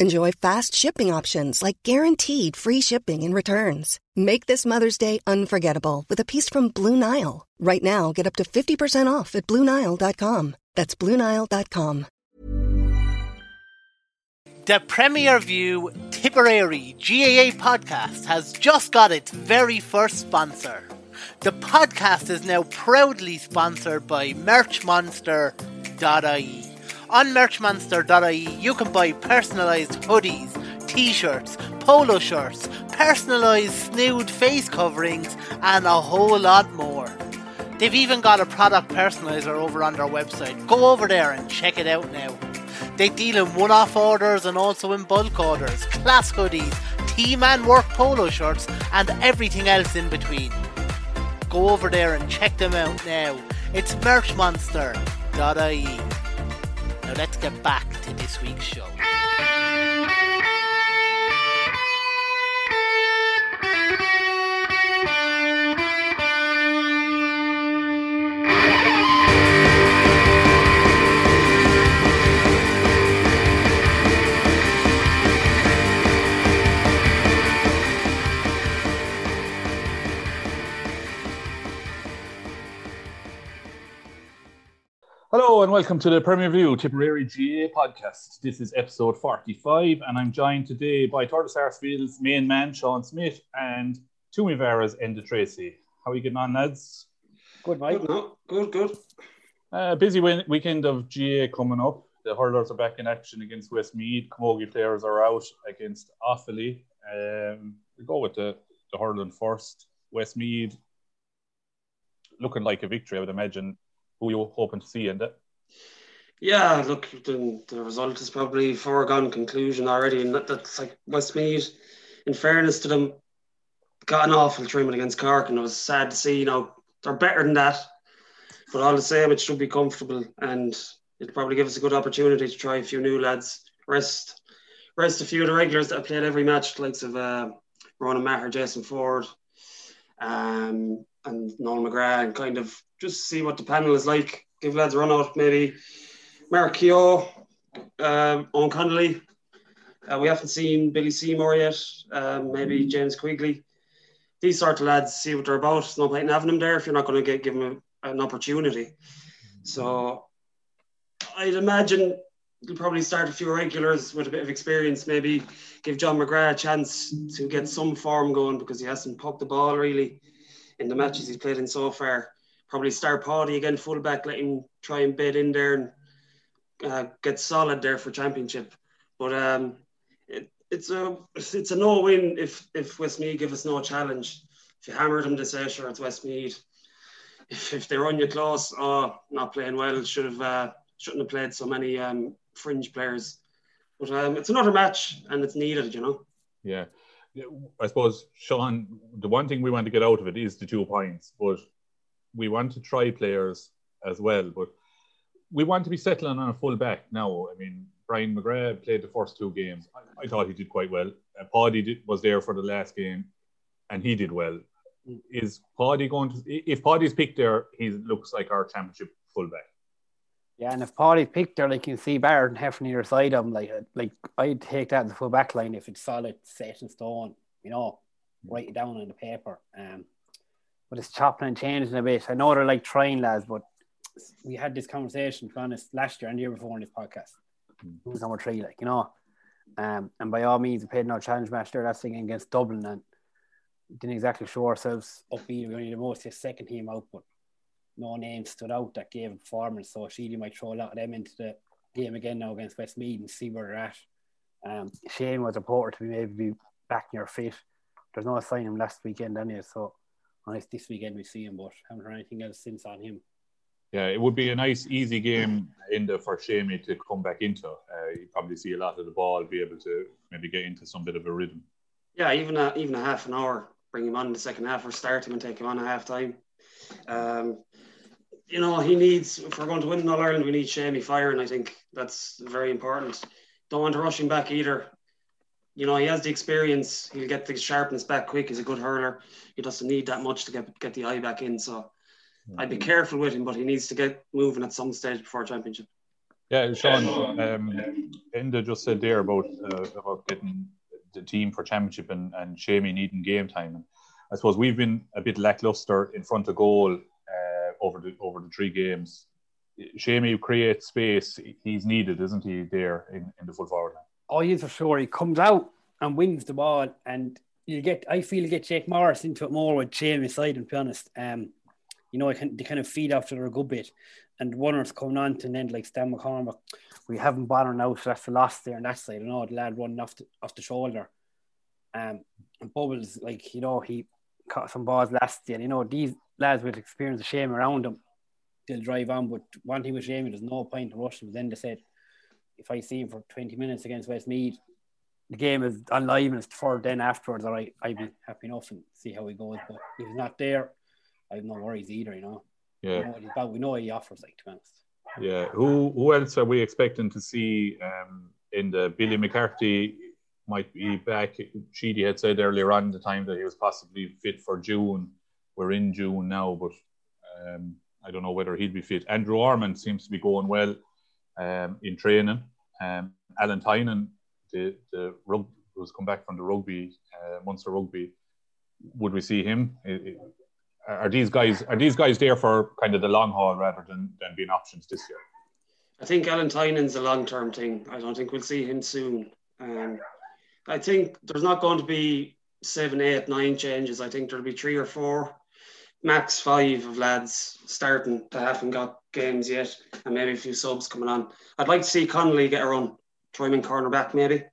Enjoy fast shipping options like guaranteed free shipping and returns. Make this Mother's Day unforgettable with a piece from Blue Nile. Right now, get up to 50% off at BlueNile.com. That's BlueNile.com. The Premier View Tipperary GAA podcast has just got its very first sponsor. The podcast is now proudly sponsored by MerchMonster.ie. On merchmonster.ie, you can buy personalised hoodies, t shirts, polo shirts, personalised snood face coverings, and a whole lot more. They've even got a product personaliser over on their website. Go over there and check it out now. They deal in one off orders and also in bulk orders, class hoodies, team and work polo shirts, and everything else in between. Go over there and check them out now. It's merchmonster.ie. Now let's get back to this week's show. Hello and welcome to the Premier View Tipperary GAA podcast. This is episode 45, and I'm joined today by Thurles Sarsfield's main man, Sean Smith, and Toomevara's Enda Tracy. How are you getting on, lads? Good, mate. Good, no? good, good. Uh, busy win- weekend of GAA coming up. The hurlers are back in action against Westmeath. Camogie players are out against Offaly. Um, we go with the, the hurling first. Westmeath looking like a victory, I would imagine who you hoping to see in it? Yeah, look, the, the result is probably foregone conclusion already, and that, that's like Westmeath. In fairness to them, got an awful treatment against Cork, and it was sad to see. You know, they're better than that, but all the same, it should be comfortable, and it'll probably give us a good opportunity to try a few new lads, rest, rest a few of the regulars that have played every match, likes of uh, Ronan Maher, Jason Forde, um, and Noel McGrath, and kind of just see what the panel is like. Give lads a run out, maybe Mark um, Owen Connolly. Uh, we haven't seen Billy Seymour yet. Um, maybe James Quigley. These sort of lads, see what they're about. There's no point in having them there if you're not going to get give them a, an opportunity. So I'd imagine you'll probably start a few regulars with a bit of experience. Maybe give John McGrath a chance to get some form going because he hasn't poked the ball really in the matches he's played in so far probably start Paddy again, fullback, let him try and bid in there and uh, get solid there for championship. But um, it, it's a it's a no win if if Westmeath give us no challenge. If you hammer them, they say sure it's Westmeath. If, if they run you close, oh, not playing well, should have uh, shouldn't have played so many um, fringe players. But um, it's another match and it's needed, you know. Yeah. I suppose, Sean, the one thing we want to get out of it is the two points, but we want to try players as well, but we want to be settling on a full back now. I mean, Brian McGrath played the first two games. I, I thought he did quite well. Uh, Paddy did, was there for the last game, and he did well. Is Paddy going to? If Paddy's picked there, he looks like our championship fullback. Yeah, and if Paddy's picked there, like you see Barrett and Heffernan either side of him, like like I'd take that in the full back line if it's solid, set in stone. You know, write it down on the paper. Um, but it's chopping and changing a bit. I know they're like trying lads, but we had this conversation, to be honest, last year and the year before in this podcast. Mm. Who was number three, like, you know? Um, and by all means, we played no challenge match there last thing against Dublin and didn't exactly show ourselves up either. We only the most his second team out, but no name stood out that gave a performance. So Sheedy might throw a lot of them into the game again now against Westmeath and see where they're at. Um, Shane was reported to be maybe back near fit. There's no sign him last weekend anyway, so unless this weekend we see him, but haven't heard anything else since on him. Yeah, it would be a nice, easy game in for Shamey to come back into. Uh, you probably see a lot of the ball, be able to maybe get into some bit of a rhythm. Yeah, even a, even a half an hour, bring him on in the second half or start him and take him on a half time. Um, you know, he needs, if we're going to win in All Ireland, we need Shamey firing. I think that's very important. Don't want to rush him back either. You know, he has the experience. He'll get the sharpness back quick. He's a good hurler. He doesn't need that much to get get the eye back in. So I'd be careful with him, but he needs to get moving at some stage before championship. Yeah, Sean, um, Enda just said there about uh, about getting the team for championship and, and Shamey needing game time. And I suppose we've been a bit lackluster in front of goal uh, over the over the three games. Shamey creates space. He's needed, isn't he, there in, in the full forward line? Oh, he's for sure. He comes out and wins the ball, and you get. I feel you get Jake Morris into it more with Shamey side. And to be honest, um, you know, can, they kind of feed after a good bit. And runners coming on to an end like Stan McCormack, we haven't bothered now, so that's the loss there on that side. You know, the lad running off the, off the shoulder. Um, and Bubbles, like, you know, he caught some balls last year. You know, these lads with experience of shame around them, they'll drive on. But one thing with Shame, there's no point in rushing. But then they said, if I see him for 20 minutes against Westmeath, the game is on live and it's for then afterwards, all right, I'd be happy enough and see how he goes. But if he's not there, I have no worries either, you know. Yeah. We know we know what he offers, like, to be honest. Yeah. Who who else are we expecting to see um, in the Billy McCarthy might be back? Sheedy had said earlier on the time that he was possibly fit for June. We're in June now, but um, I don't know whether he'd be fit. Andrew Ormond seems to be going well um, in training. Um, Alan Tynan, the, the rug, who's come back from the rugby, uh, Munster rugby, would we see him? It, are these guys are these guys there for kind of the long haul rather than, than being options this year? I think Alan Tynan's a long term thing. I don't think we'll see him soon. Um, I think there's not going to be seven, eight, nine changes. I think there'll be three or four, max five of lads starting that haven't got games yet, and maybe a few subs coming on. I'd like to see Connolly get a run, corner back maybe.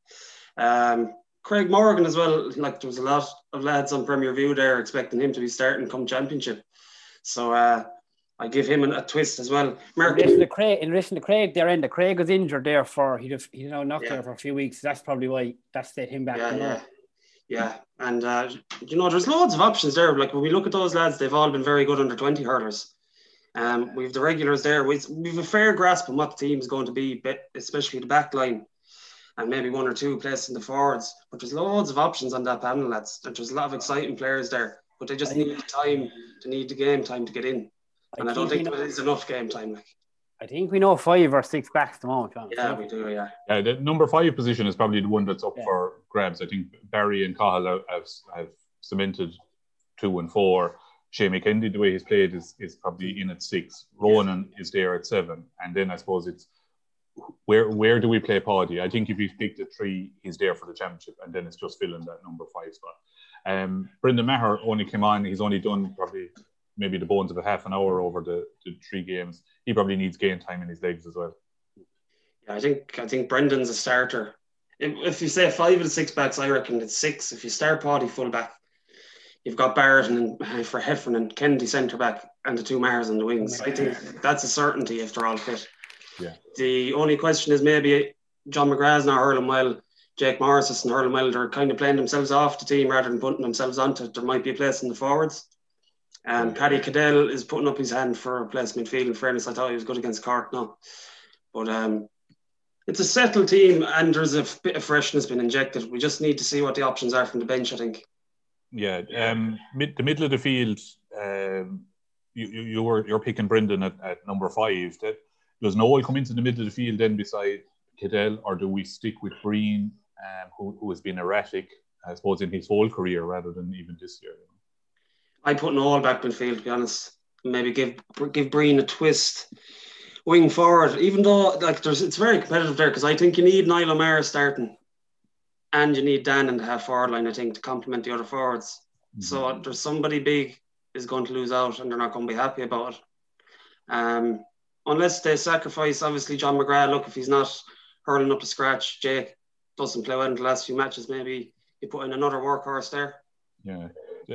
Um, Craig Morgan as well. Like there was a lot of lads on Premier View there expecting him to be starting come Championship. So uh, I give him a, a twist as well. Mark- in, relation to Craig, in relation to Craig, there end, Craig was injured there for he just you know knocked yeah. there for a few weeks. That's probably why that set him back. Yeah, yeah. yeah. And uh, you know, there's loads of options there. Like when we look at those lads, they've all been very good under 20 hurlers. Um, we've the regulars there. We've, we've a fair grasp on what the team is going to be, but especially the back line and maybe one or two places in the forwards. But there's loads of options on that panel. That's there's a lot of exciting players there, but they just need the time to need the game time to get in. And I, I don't think there is enough game time. Like. I think we know five or six backs at the moment. Yeah, we do. Yeah. Yeah, the number five position is probably the one that's up yeah. for grabs. I think Barry and Cahill have, have cemented two and four. Shane McKendy, the way he's played, is, is probably hmm. in at six. Ronan is there at seven. And then I suppose it's where where do we play Paddy? I think if you pick the three, he's there for the championship, and then it's just filling that number five spot. Um, Brendan Maher only came on; he's only done probably maybe the bones of a half an hour over the, the three games. He probably needs game time in his legs as well. Yeah, I think I think Brendan's a starter. If, if you say five the six backs, I reckon it's six. If you start Paddy full back, you've got Barrett and for Heffernan and Kennedy centre back, and the two Mahers on the wings. I think that's a certainty if they're all fit. Yeah. The only question is maybe John McGrath's not hurling well. Jake Morris isn't hurling well. They're kind of playing themselves off the team rather than putting themselves onto it. There might be a place in the forwards. And Paddy Cadell is putting up his hand for a place midfield. In fairness, I thought he was good against Cork now. But um, it's a settled team, and there's a bit of freshness been injected. We just need to see what the options are from the bench. I think. Yeah, um, mid, the middle of the field. Um, you, you, you were you're picking Brendan at, at number five. That, does Noel come into the middle of the field then beside Cadell, or do we stick with Breen, um, who, who has been erratic, I suppose, in his whole career rather than even this year? I put Noel back midfield, to be honest. Maybe give give Breen a twist wing forward, even though like there's it's very competitive there because I think you need Niall O'Meara starting, and you need Dan in the half forward line. I think to complement the other forwards. Mm-hmm. So there's somebody big is going to lose out, and they're not going to be happy about it. Um, unless they sacrifice, obviously John McGrath. Look, if he's not hurling up to scratch, Jake doesn't play well in the last few matches. Maybe you put in another workhorse there. Yeah,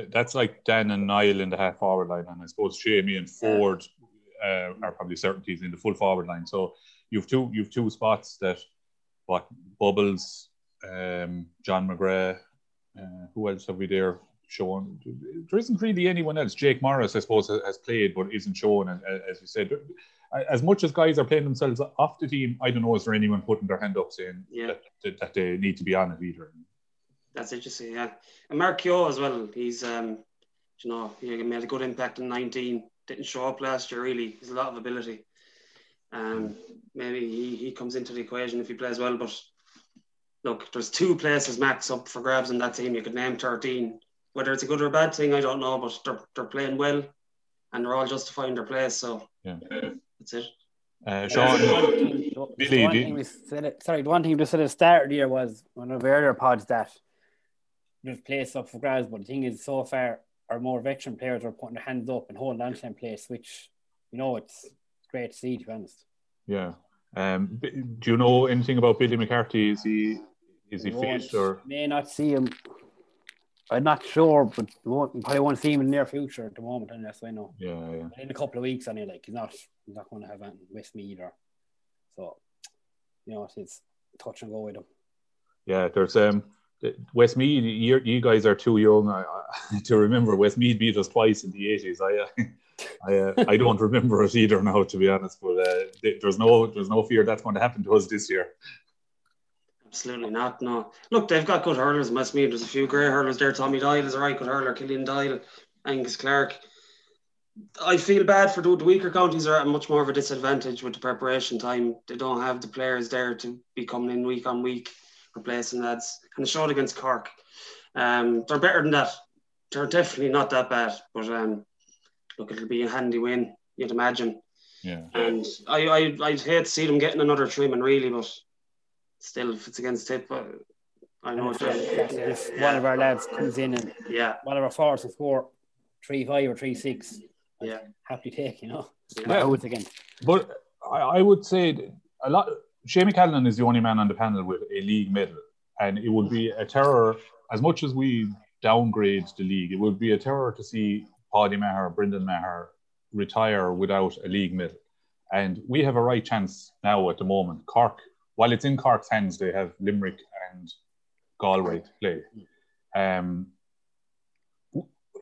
that's like Dan and Niall in the half forward line, and I suppose Jamie and Forde uh, are probably certainties in the full forward line. So you've two you've two spots that what Bubbles, um, John McGrath, uh, who else have we there shown? There isn't really anyone else. Jake Morris, I suppose, has played but isn't shown. And as you said, as much as guys are playing themselves off the team, I don't know is there anyone putting their hand up saying yeah. that, that, they need to be on it either. That's interesting, yeah. And Mark Kehoe as well. He's um, you know, he made a good impact in 19 didn't show up last year. Really, he's a lot of ability. Um, maybe he, he comes into the equation if he plays well. But look, there's two places max up for grabs in that team. You could name 13. Whether it's a good or a bad thing, I don't know. But they're they're playing well, and they're all justifying their place. So yeah, that's it. Uh, Sean, Billy, the one we said sorry, the one thing we just said at the start of the year was one of the earlier pods that there's place up for grabs, but the thing is, so far our more veteran players are putting their hands up and holding on to them place, which you know it's great to see. To be honest. Yeah. Um, do you know anything about Billy McCarthy? Is he is he fit or may not see him? I'm not sure, but won't, probably won't see him in the near future at the moment, unless I know. Yeah, yeah. In a couple of weeks, I mean, like he's not he's not going to have anything with me either. So, you know, it's touch and go with him. Yeah, there's um Westmeath, you, you guys are too young I, I, to remember Westmeath beat us twice in the 80s. I, I, uh, I don't remember it either now, to be honest. But uh, there's no there's no fear that's going to happen to us this year. Absolutely not. No. Look, they've got good hurlers. Westmeath. There's a few great hurlers there. Tommy Doyle is a right good hurler. Killian Doyle, Aonghus Clarke. I feel bad for the, the weaker counties are at much more of a disadvantage with the preparation time. They don't have the players there to be coming in week on week replacing lads. And it shot against Cork. Um, they're better than that. They're definitely not that bad. But um, look, it'll be a handy win, you'd imagine. Yeah. And I, I, I'd hate to see them getting another and really, but still, if it's against Tip, I know if, if yeah. one of our lads comes in and yeah, one of our forwards and score three five or three six, yeah, happy take, you know. Yeah. again. But I, I would say a lot Seamie Callanan is the only man on the panel with a league medal, and it would be a terror. As much as we downgrade the league, it would be a terror to see Paddy Maher, Brendan Maher retire without a league medal. And we have a right chance now at the moment. Cork, while it's in Cork's hands, they have Limerick and Galway to play. Um,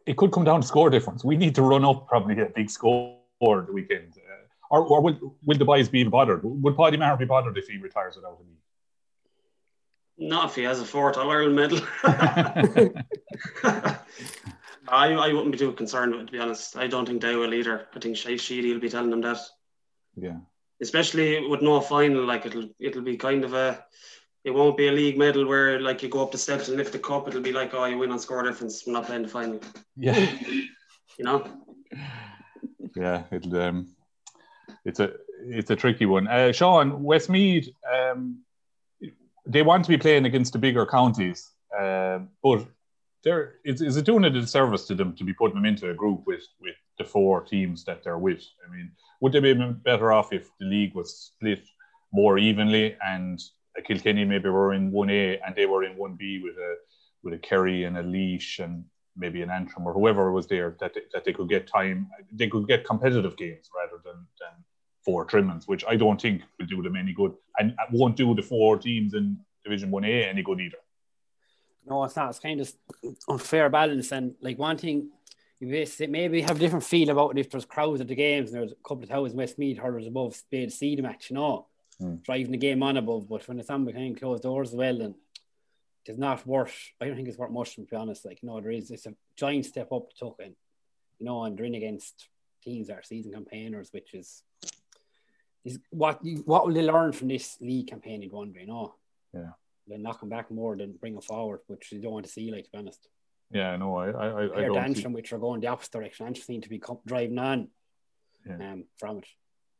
it could come down to score difference. We need to run up probably a big score the weekend. Or, or will, will the boys be even bothered? Would Paddy Maher be bothered if he retires without a league? Not if he has a fourth All Ireland medal. I, I wouldn't be too concerned with it, to be honest. I don't think they will either. I think Shay Sheedy will be telling them that. Yeah. Especially with no final, like it'll it'll be kind of a it won't be a league medal where like you go up the steps and lift the cup. It'll be like, oh, you win on score difference. I'm not playing the final. Yeah. you know. Yeah, it'll um, it's a it's a tricky one. Uh, Sean Westmeath, um, they want to be playing against the bigger counties, uh, but there is, is it doing a disservice to them to be putting them into a group with with the four teams that they're with? I mean, would they be better off if the league was split more evenly and Kilkenny maybe were in one A and they were in one B with a with a Kerry and a Laois and maybe an Antrim or whoever was there that they, that they could get time, they could get competitive games rather than than four trimmings, which I don't think will do them any good, and won't do the four teams in Division One A any good either. No, it's not. It's kind of unfair balance, and like one thing, maybe have a different feel about it if there's crowds at the games and there's a couple of thousand Westmeath hurlers above Spade see the match, you know. Mm. driving the game on above. But when it's on behind closed doors as well, then it's not worth. I don't think it's worth much to be honest. Like you know, there is it's a giant step up to took in, you know, and they're in against teams that are season campaigners, which is is what you, what will they learn from this league campaign? You'd wonder, you know. Yeah. They're knocking back more than bringing forward, which you don't want to see. Like to be honest, Yeah, no, I, I, I, don't. See, which are going the opposite direction. Antrim seem to be driving on Yeah. um, from it.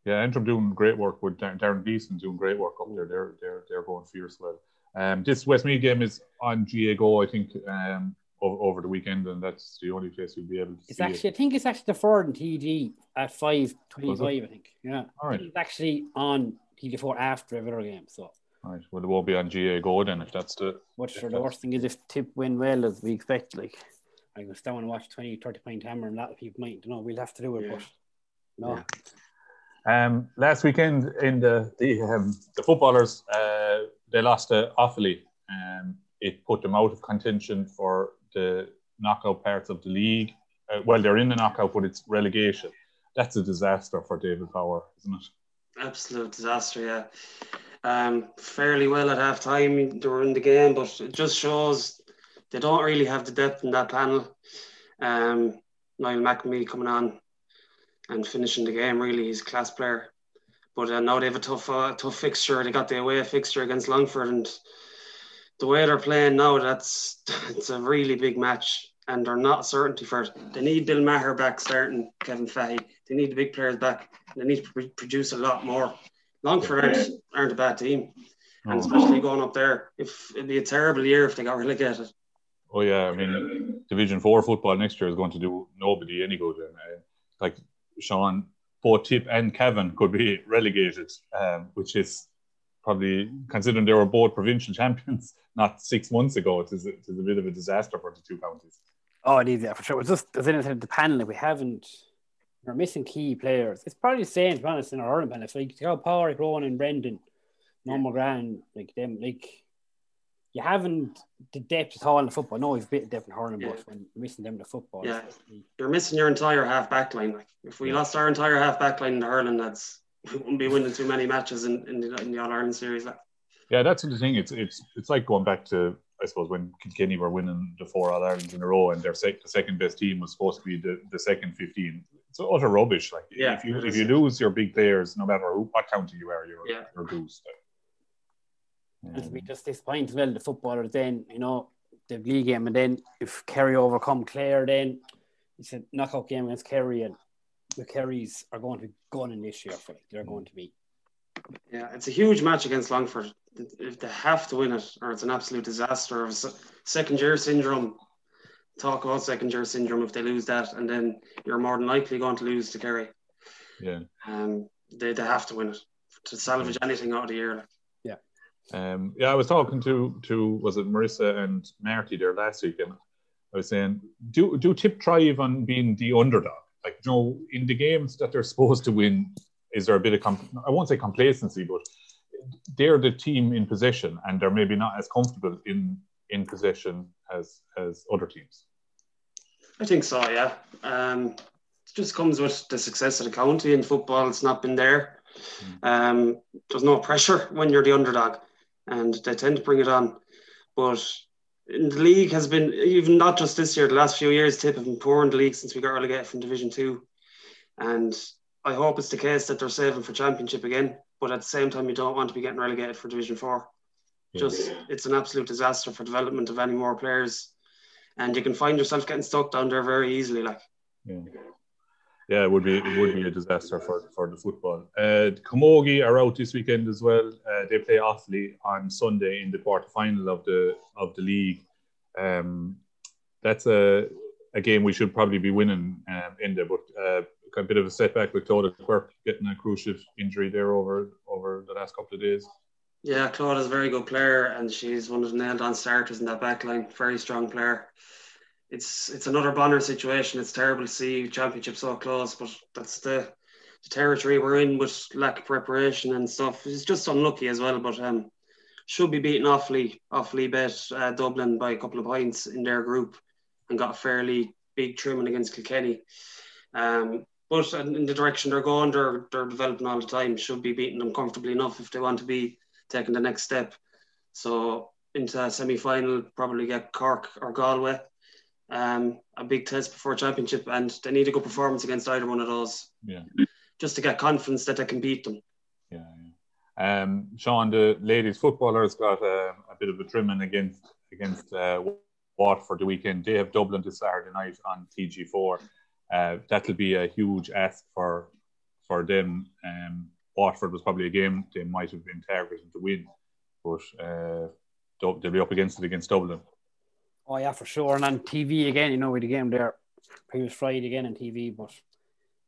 yeah, Antrim doing great work with Dar- Darren Gleeson doing great work up there. They're they're they're going fierce well. Um, this Westmeath game is on GAA GO, I think, um, over, over the weekend, and that's the only place you'll be able to It's see actually, it. I think it's actually the third in TG at five twenty-five. I think, yeah. All right. It's actually on TG four after every other game. So, right, well, it won't be on GAA GO then if that's the. but if sure, the worst thing is if Tip win well as we expect. Like, I was down and watch 20, 30 point hammer, and a lot of people might, you know, we'll have to do it. Yeah. But no, Um, last weekend in the the um, the footballers, uh, they lost to Offaly. Um, it put them out of contention for the knockout parts of the league. Uh, well, they're in the knockout, but it's relegation. That's a disaster for David Power, isn't it? Absolute disaster, yeah. Um, fairly well at half time during the game, but it just shows they don't really have the depth in that panel. Um, Niall McNamee coming on and finishing the game, really, he's a class player. But uh, now they have a tough, uh, tough fixture. They got the away fixture against Longford, and the way they're playing now, that's it's a really big match, and they're not certainty for it. They need Bill Maher back, starting Kevin Fahey. They need the big players back. They need to pr- produce a lot more. Longford aren't, aren't a bad team, and especially going up there. If it'd be a terrible year if they got relegated. Oh yeah, I mean, Division Four football next year is going to do nobody any good. And, uh, like Sean, both Tip and Cavan could be relegated, um, which is probably considering they were both provincial champions not six months ago. It is, it is a bit of a disaster for the two counties. oh, it is yeah for sure. It's just as anything the panel, like, we haven't. We're missing key players. It's probably the same, to be honest, in our Ireland panel. If like you got Power, Rowan, and Brendan, Normal Grand, like them, like you haven't the depth at all in the football. No, we've bit of depth in hurling, Yeah. but when you're missing them in the football, Yeah. it's You're missing your entire half back line. Like if we Yeah. lost our entire half back line in the hurling, that's we wouldn't be winning too many matches in, in the, in the All Ireland series. Like. Yeah, that's the thing. It's it's it's like going back to I suppose when Kilkenny were winning the four All Irelands in a row, and their sec- the second best team was supposed to be the, the second fifteen. It's utter rubbish. Like Yeah, if you if you lose your big players, no matter who what county you are, you're Yeah. you're goose. And to um, be just disappointed as well, the footballers then, you know, the league game, and then if Kerry overcome Clare, then it's a knockout game against Kerry, and the Kerrys are going to be gunning this year for like they're mm. going to be. Yeah, it's a huge match against Longford. If they have to win it, or it's an absolute disaster of second year syndrome. Talk about second year syndrome if they lose that, and then you're more than likely going to lose to Kerry. Yeah. Um, they, they have to win it to salvage anything out of the year. Yeah. Um, yeah, I was talking to to was it Marissa and Marty there last week, and I was saying, do do Tip thrive on being the underdog? Like, you know, in the games that they're supposed to win, is there a bit of comp- I won't say complacency, but they're the team in possession, and they're maybe not as comfortable in in possession as as other teams. I think so, yeah. Um, it just comes with the success of the county in football. It's not been there. Um, there's no pressure when you're the underdog, and they tend to bring it on. But in the league has been even not just this year. The last few years, Tip have been poor in the league since we got relegated from Division Two, and I hope it's the case that they're saving for Championship again. But at the same time, you don't want to be getting relegated for Division Four. Just it's an absolute disaster for development of any more players, and you can find yourself getting stuck down there very easily. Like. Yeah. Yeah, it would be it would be a disaster for, for the football. Uh, Camogie are out this weekend as well. Uh, they play Offaly on Sunday in the quarter final of the of the league. Um, that's a a game we should probably be winning um, in there, but uh, a bit of a setback with Clodagh Quirke getting a cruciate injury there over over the last couple of days. Yeah, Clodagh is a very good player, and she's one of the nailed-on starters in that back line. Very strong player. It's it's another Bonner situation. It's terrible to see championship so close, but that's the, the territory we're in with lack of preparation and stuff. It's just unlucky as well, but um, should be beating Offaly Offaly bet uh, Dublin by a couple of points in their group, and got a fairly big trimming against Kilkenny. Um, but in the direction they're going, they're they're developing all the time. Should be beating them comfortably enough if they want to be taking the next step. So into a semi final, probably get Cork or Galway. Um, a big test before championship, and they need a good performance against either one of those. Yeah. Just to get confidence that they can beat them. Yeah. yeah. Um, Sean, the ladies footballers got uh, a bit of a trimming against against uh, Waterford the weekend. They have Dublin this Saturday night on TG4. Uh, that'll be a huge ask for for them. Um, Waterford was probably a game they might have been targeting to win, but uh, they'll be up against it against Dublin. Oh yeah, for sure. And on TV again, you know, with the game there, previous Friday again on TV, but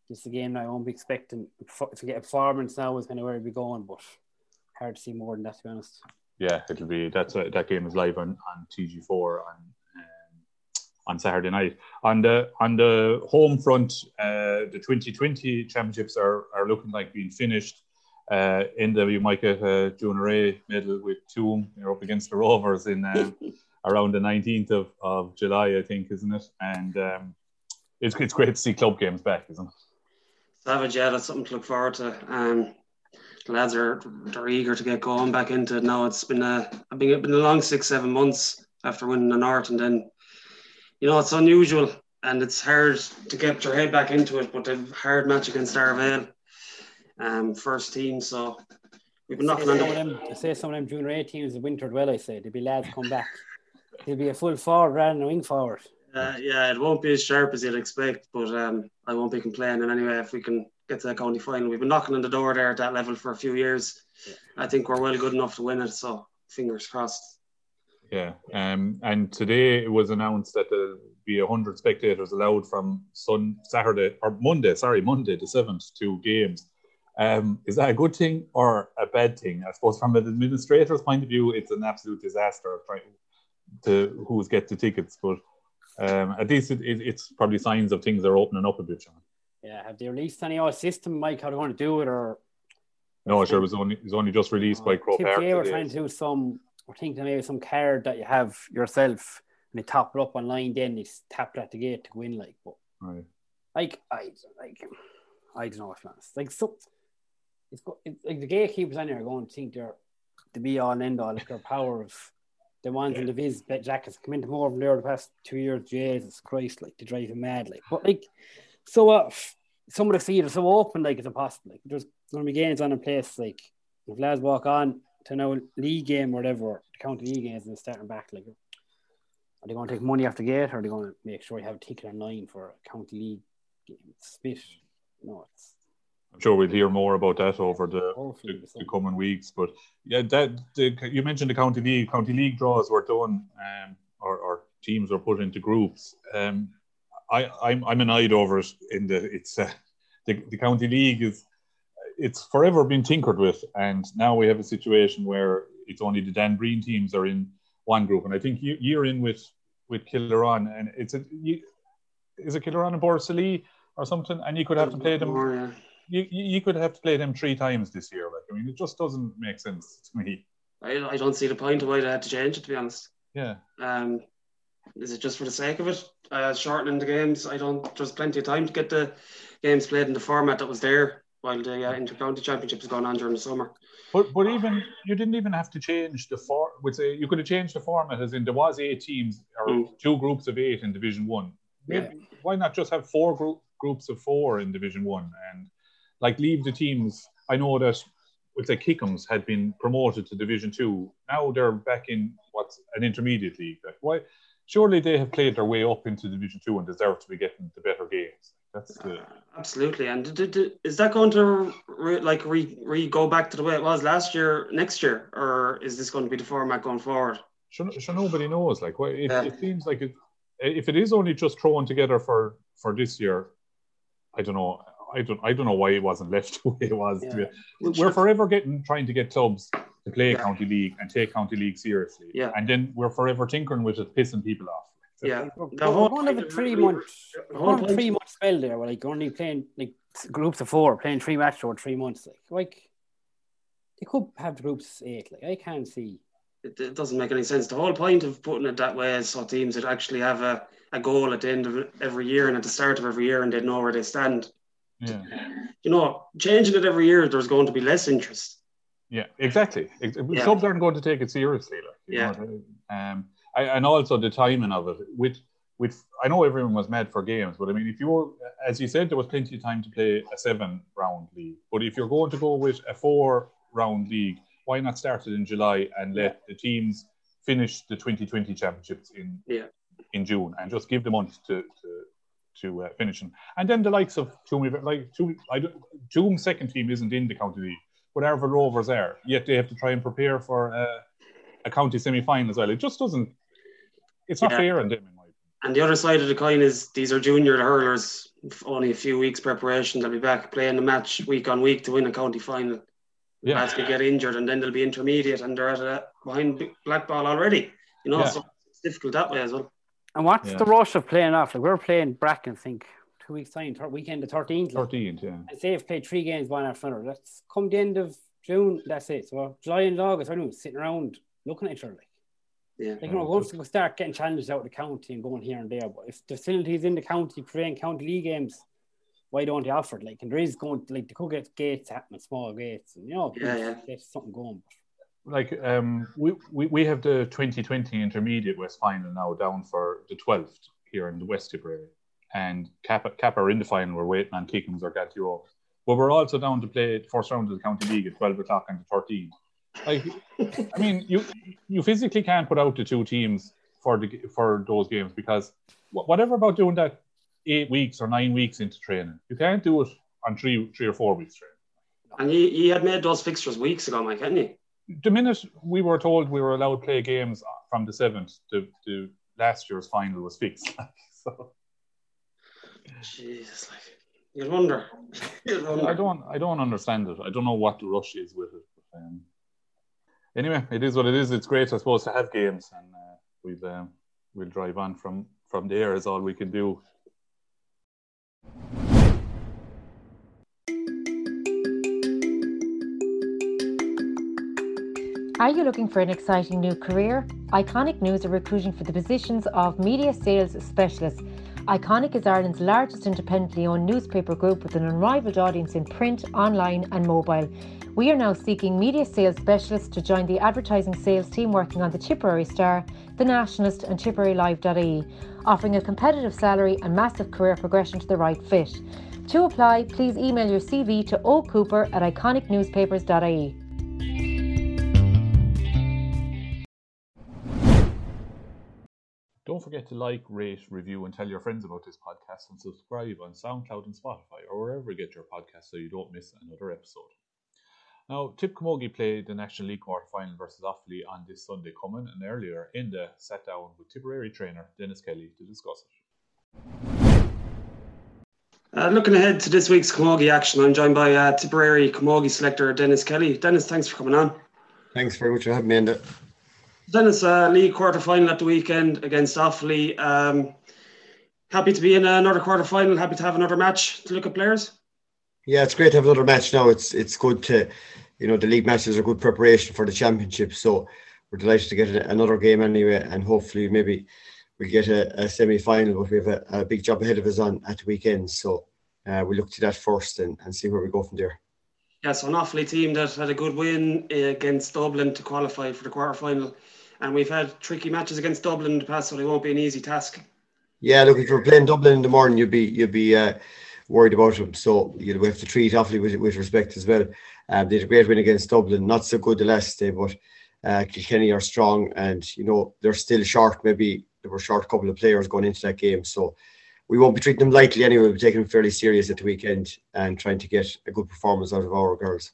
it's a game I won't be expecting If to get a performance now is kind of where we be going, but hard to see more than that to be honest. Yeah, it'll be that's a, that game is live on, on TG4 on on Saturday night. On the on the home front, uh, the 2020 championships are are looking like being finished. Uh, in the you might get a junior A medal with Tuam. You're up against the Rovers in um, around the 19th of, of July, I think, isn't it? And um, it's it's great to see club games back, isn't it? Savage, yeah, that's something to look forward to. Um, the lads are they're eager to get going back into it now. It's been a been, been a long six seven months after winning the North, and then you know it's unusual and it's hard to get your head back into it. But they've hard match against Arravale, um, first team, so we've been knocking on the. Them, I say some of them junior A teams have wintered well. I say there'll be lads come back. They'll be a full forward rather than a wing forward. Uh, yeah, it won't be as sharp as you'd expect, but um, I won't be complaining anyway if we can get to the county final. We've been knocking on the door there at that level for a few years. Yeah. I think we're well good enough to win it, so fingers crossed. Yeah, um, and today it was announced that there'll be hundred spectators allowed from Sun Saturday or Monday, sorry, Monday the seventh, to games. Um, is that a good thing or a bad thing? I suppose from an administrator's point of view, it's an absolute disaster trying to who's get the tickets, but um, at least it, it, it's probably signs of things are opening up a bit. John. Yeah, have they released any old system, Mike? How do you want to do it, or no? Sure, it was only it was only just released uh, by Park. They were trying to do some. I think maybe some card that you have yourself, and they top it up online. Then you tap it at the gate to win, like. But right. like I like I don't know. Honest. Like so, it's, it's like the gatekeepers on there are going to think they're the be all and end all, like their power of the ones yeah. in the Viz jackets come into more of there the past two years. Jesus Christ, like to drive him mad, like. But like, so uh, some of the fields are so open, like it's impossible. Like there's going to be games on in place, like if lads walk on to now league game or whatever, the county league games and starting back, like. Are they going to take money off the gate, or are they going to make sure you have a ticket online for a county league game? It's no, it's I'm sure we'll hear more about that over the, the, the coming weeks. But yeah, that the, you mentioned the county league. County league draws were done, um, or, or teams were put into groups. Um, I, I'm I'm annoyed over it. In the it's uh, the, the county league is it's forever been tinkered with, and now we have a situation where it's only the Dan Breen teams are in one group, and I think you, you're in with with Killeron, and it's a you, is it Killeron and Borrisoleigh or something, and you could have to play them you, you could have to play them three times this year. Like, I mean, it just doesn't make sense to me. I, I don't see the point of why they had to change it, to be honest. Yeah. Um, is it just for the sake of it? Uh, shortening the games. I don't. There's plenty of time to get the games played in the format that was there while the uh, inter-county championship was going on during the summer. But but even you didn't even have to change the for. Would say you could have changed the format as in there was eight teams or mm. two groups of eight in Division One. Yeah. Why not just have four group, groups of four in Division One and like leave the teams. I know that with the Kickhams had been promoted to Division Two. Now they're back in what's an intermediate league. Like why? Surely they have played their way up into Division Two and deserve to be getting the better games. That's the... Uh, absolutely. And did, did, is that going to re, like re, re go back to the way it was last year, next year, or is this going to be the format going forward? Sure, sure nobody knows. Like, well, it, yeah. it seems like it, if it is only just thrown together for for this year, I don't know. I don't I don't know why it wasn't left the way it was. Yeah. We're forever getting trying to get clubs to play yeah. county league and take county league seriously. Yeah. And then we're forever tinkering with it, pissing people off. So yeah. The whole one of a three month one three month spell there where like only playing like groups of four, playing three matches over three months. Like like they could have groups eight. Like I can't see it, it doesn't make any sense. The whole point of putting it that way is so teams would actually have a, a goal at the end of every year and at the start of every year and they'd know where they stand. Yeah. You know, changing it every year, there's going to be less interest. Yeah, exactly. Ex- Yeah. Clubs aren't going to take it seriously. Like, Yeah. know, um, I, and also the timing of it. With with I know everyone was mad for games, but I mean, if you were, as you said, there was plenty of time to play a seven round league. But if you're going to go with a four round league, why not start it in July and let the teams finish the 2020 championships in Yeah. in June and just give the month to to to uh, finish them. And then the likes of Toomey, like Toomey, I don't, Toom's second team isn't in the county league, but Arva Rovers are. Yet they have to try and prepare for uh, a county semi final as well. It just doesn't. It's not Yeah. fair on them. In my opinion. And the other side of the coin is these are junior hurlers, only a few weeks preparation. They'll be back playing the match week on week to win a county final. Yeah. Lads could get injured and then they'll be intermediate and they're at a, behind black ball already. You know, Yeah. so it's difficult that way as well. And what's Yeah. the rush of playing off? Like we're playing Bracken, I think two weeks time, thir- weekend the thirteenth. Thirteenth, yeah. And say they've played three games one after another. Let's come the end of June. That's it. So July and August, I don't know, sitting around looking at each other. Like, Yeah. like you know, once we start getting challenges out of the county and going here and there, but if the facilities in the county playing county league games, why don't they offer it? Like, and there is going like the could get gates happening, small gates, and you know, Yeah, yeah. get something going. Like um, we, we we have the 2020 intermediate West final now down for the 12th here in the West Tipperary, and Kappa, Kappa are in the final. We're waiting on Kickham's or Gatiro, but we're also down to play the first round of the county league at 12 o'clock on the 13th. Like, I mean, you you physically can't put out the two teams for the for those games because whatever about doing that eight weeks or nine weeks into training, you can't do it on three three or four weeks training. And he, you had made those fixtures weeks ago, Mike, hadn't he? the minute we were told we were allowed to play games from the seventh, the, the last year's final was fixed. so Jesus, like you'd wonder. You'd wonder. I don't, I don't understand it. I don't know what the rush is with it. Anyway, it is what it is. It's great, I suppose, to have games, and uh, we'll um, we'll drive on from from there. Is all we can do. Are you looking for an exciting new career? Iconic News are recruiting for the positions of media sales specialist. Iconic is Ireland's largest independently owned newspaper group with an unrivaled audience in print, online, and mobile. We are now seeking media sales specialists to join the advertising sales team working on the Tipperary Star, the Nationalist, and Tipperary Live.ie, offering a competitive salary and massive career progression to the right fit. To apply, please email your CV to ocooper at iconicnewspapers.ie. Don't forget to like, rate, review, and tell your friends about this podcast and subscribe on SoundCloud and Spotify or wherever you get your podcasts so you don't miss another episode. Now, Tip Camogie played the National League quarter final versus Offaly on this Sunday coming, and earlier in the sat down with Tipperary trainer Denis Kelly to discuss it. Uh, looking ahead to this week's Camogie action, I'm joined by uh, Tipperary Camogie selector Denis Kelly. Denis, thanks for coming on. Thanks very much for having me in there. Denis, uh, league quarter final at the weekend against Offaly. Um, happy to be in another quarter final. Happy to have another match to look at players. Yeah, it's great to have another match now. It's it's good to, you know, the league matches are good preparation for the championship. So we're delighted to get another game anyway, and hopefully maybe we get a, a semi final. But we have a, a big job ahead of us on at the weekend. So uh, we look to that first and, and see where we go from there. Yeah, so an Offaly team that had a good win uh, against Dublin to qualify for the quarter final. And we've had tricky matches against Dublin in the past, so it won't be an easy task. Yeah, look, if you're playing Dublin in the morning, you'd be you'd be uh, worried about them. So you know, we have to treat Offaly with, with respect as well. Um, they had a great win against Dublin, not so good the last day, but uh, Kilkenny are strong, and you know they're still short. Maybe they were short a couple of players going into that game, so we won't be treating them lightly anyway. We'll be taking them fairly serious at the weekend and trying to get a good performance out of our girls.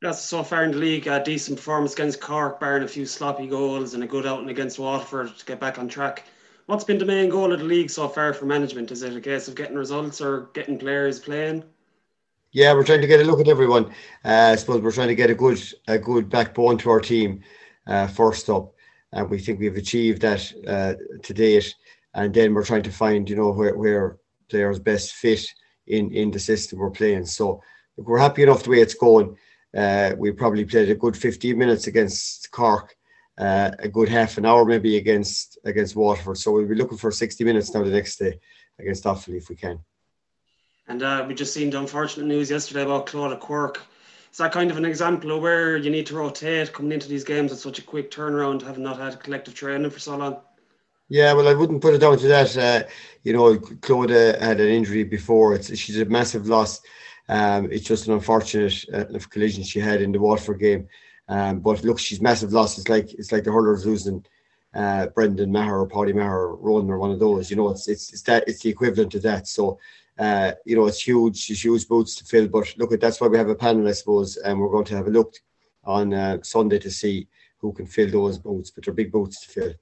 That's so far in the league, a decent performance against Cork, barring a few sloppy goals and a good outing against Waterford to get back on track. What's been the main goal of the league so far for management? Is it a case of getting results or getting players playing? Yeah, we're trying to get a look at everyone. Uh, I suppose we're trying to get a good a good backbone to our team uh, first up, and we think we've achieved that uh, to date. And then we're trying to find, you know, where, where players best fit in in the system we're playing. So look, we're happy enough the way it's going. Uh, we probably played a good 15 minutes against Cork, uh, a good half an hour maybe against against Waterford. So we'll be looking for 60 minutes now the next day against Offaly if we can. And uh, we just seen the unfortunate news yesterday about Clodagh Quirke. Is that kind of an example of where you need to rotate coming into these games at such a quick turnaround, having not had collective training for so long? Yeah, well, I wouldn't put it down to that. Uh, you know, Claude had an injury before. It's she's a massive loss. Um, it's just an unfortunate uh, collision she had in the Waterford game. Um, but look, she's massive loss. It's like it's like the hurlers losing uh, Brendan Maher or Paddy Maher or Ronan or one of those. You know, it's it's it's that it's the equivalent of that. So uh, you know, it's huge, it's huge boots to fill. But look, that's why we have a panel, I suppose, and we're going to have a look on uh, Sunday to see who can fill those boots. But they're big boots to fill.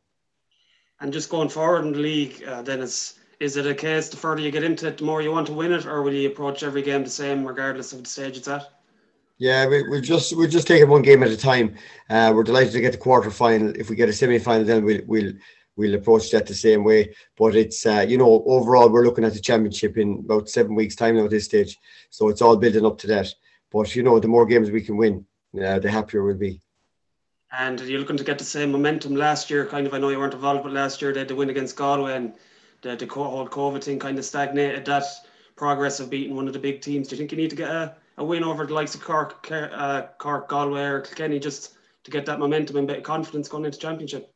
And just going forward in the league, uh, it's is it a case the further you get into it, the more you want to win it, or will you approach every game the same, regardless of the stage it's at? Yeah, we, we'll just we'll just take it one game at a time. Uh, we're delighted to get the quarter final. If we get a semi final, then we'll we'll we'll approach that the same way. But it's uh, you know overall we're looking at the championship in about seven weeks' time now at this stage, so it's all building up to that. But you know the more games we can win, uh, the happier we'll be. And you're looking to get the same momentum last year. Kind of, I know you weren't involved, but last year they had to win against Galway, and the, the whole COVID thing kind of stagnated that progress of beating one of the big teams. Do you think you need to get a, a win over the likes of Cork, uh, Cork, Galway, or Kilkenny just to get that momentum and bit of confidence going into championship?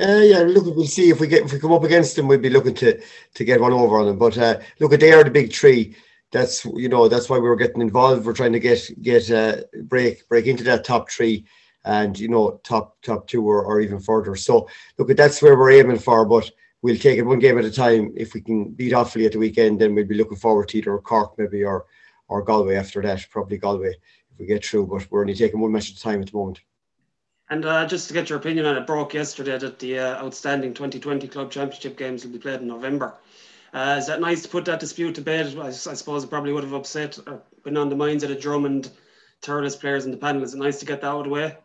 Uh, yeah, look, we'll see if we get if we come up against them, we'd be looking to to get one over on them. But uh, look, they are the big three. That's you know that's why we were getting involved. We're trying to get get uh, break break into that top three, and you know top top two or, or even further. So look, that's where we're aiming for. But we'll take it one game at a time. If we can beat Offaly at the weekend, then we'll be looking forward to either Cork maybe or or Galway after that. Probably Galway if we get through. But we're only taking one match at a time at the moment. And uh, just to get your opinion on it, broke yesterday that the uh, outstanding 2020 club championship games will be played in November. Uh, is that nice to put that dispute to bed? I, I, suppose it probably would have upset or been on the minds of the Drummond Thurles players in the panel. Is it nice to get that out of the way?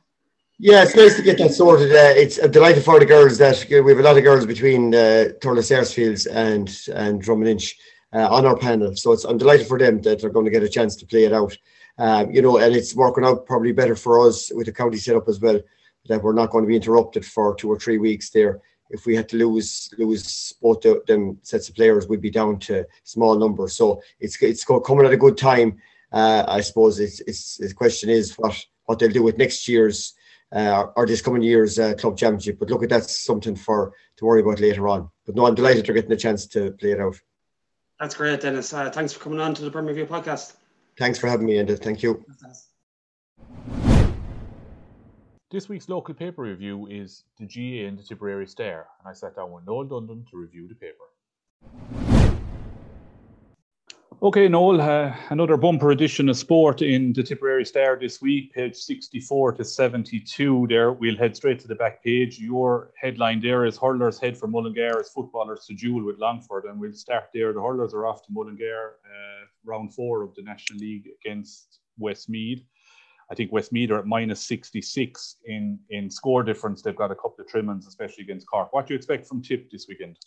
Yeah, it's nice to get that sorted. Uh, it's a delight for the girls that we have a lot of girls between uh, Thurles Sarsfields and and Drummond Inch uh, on our panel. So it's I'm delighted for them that they're going to get a chance to play it out. Um, you know, and it's working out probably better for us with the county setup as well that we're not going to be interrupted for two or three weeks there. If we had to lose lose both the, them sets of players, we'd be down to small numbers. So it's it's coming at a good time. Uh, I suppose it's, it's the question is what what they'll do with next year's uh, or this coming year's uh, club championship. But look at that's something for to worry about later on. But no, I'm delighted they're getting a chance to play it out. That's great, Denis. Uh, thanks for coming on to the Premier View podcast. Thanks for having me, Enda. Thank you. This week's local paper review is the GAA and the Tipperary Star, and I sat down with Noel Dundon to review the paper. Okay, Noel, uh, another bumper edition of sport in the Tipperary Star this week, page 64 to 72. There, we'll head straight to the back page. Your headline there is Hurlers head for Mullingar as footballers to duel with Longford, and we'll start there. The Hurlers are off to Mullingar, uh, round four of the National League against Westmeath. I think Westmeath are at minus 66 in, in score difference. They've got a couple of trimmings, especially against Cork. What do you expect from Tip this weekend?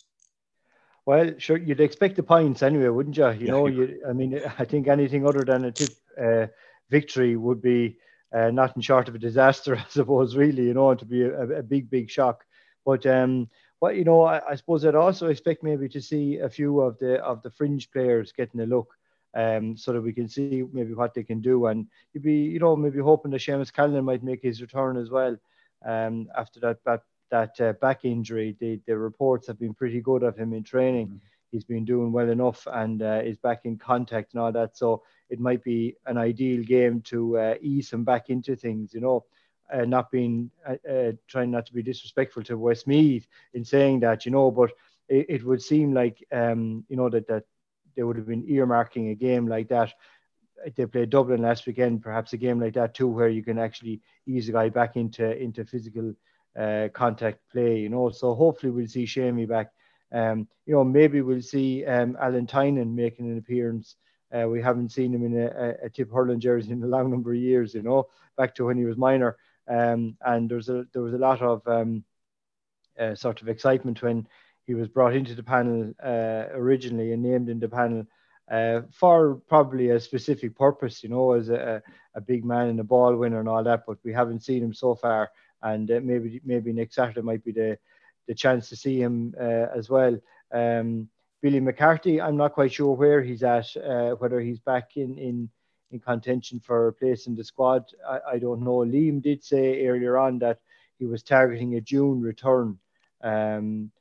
Well, sure, you'd expect the points anyway, wouldn't you? You yeah, know, you, I mean, I think anything other than a tip uh, victory would be uh, nothing short of a disaster, I suppose, really, you know, to be a, a big, big shock. But um, what you know, I, I, suppose I'd also expect maybe to see a few of the of the fringe players getting a look um, so that we can see maybe what they can do. And you'd be, you know, maybe hoping that Seamus Callanan might make his return as well um, after that back, that uh, back injury. The, the reports have been pretty good of him in training. Mm-hmm. He's been doing well enough and uh, is back in contact and all that. So it might be an ideal game to uh, ease him back into things, you know. Uh, not being uh, uh, trying not to be disrespectful to Westmeath in saying that, you know, but it, it would seem like um, you know that that they would have been earmarking a game like that. They played Dublin last weekend, perhaps a game like that too, where you can actually ease a guy back into into physical uh, contact play. You know, so hopefully we'll see Shamey back. Um, you know, maybe we'll see um, Alan Tynan making an appearance. Uh, we haven't seen him in a, a tip hurling jersey in a long number of years. You know, back to when he was minor. Um, and there's a there was a lot of um, uh, sort of excitement when he was brought into the panel uh, originally and named in the panel uh, for probably a specific purpose, you know, as a, a big man and a ball winner and all that. But we haven't seen him so far, and uh, maybe maybe next Saturday might be the the chance to see him uh, as well. Um, Billy McCarthy, I'm not quite sure where he's at, uh, whether he's back in, in, in contention for a place in the squad. I, I don't know. Liam did say earlier on that he was targeting a June return. Um,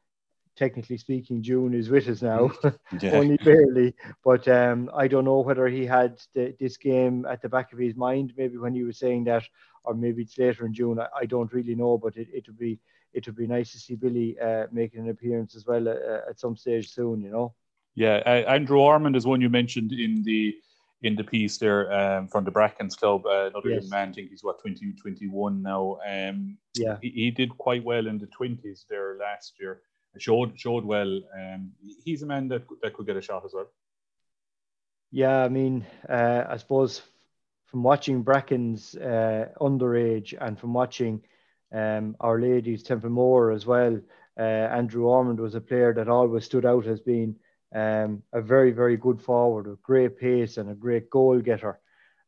technically speaking, June is with us now, yeah. only barely. But um, I don't know whether he had the, this game at the back of his mind, maybe when he was saying that, or maybe it's later in June. I, I don't really know, but it, it would be it would be nice to see Billy uh, making an appearance as well uh, at some stage soon. You know. Yeah, uh, Andrew Ormond is one you mentioned in the in the piece there um, from the Brackens Club. Uh, another yes. young man, I think he's what 20, 21 now. Um, yeah, he, he, did quite well in the twenties there last year. Showed showed well. Um, he's a man that that could get a shot as well. Yeah, I mean, uh, I suppose from watching Bracken's uh, underage and from watching um, Our Lady's Templemore as well, uh, Andrew Ormond was a player that always stood out as being um, a very, very good forward with great pace and a great goal getter.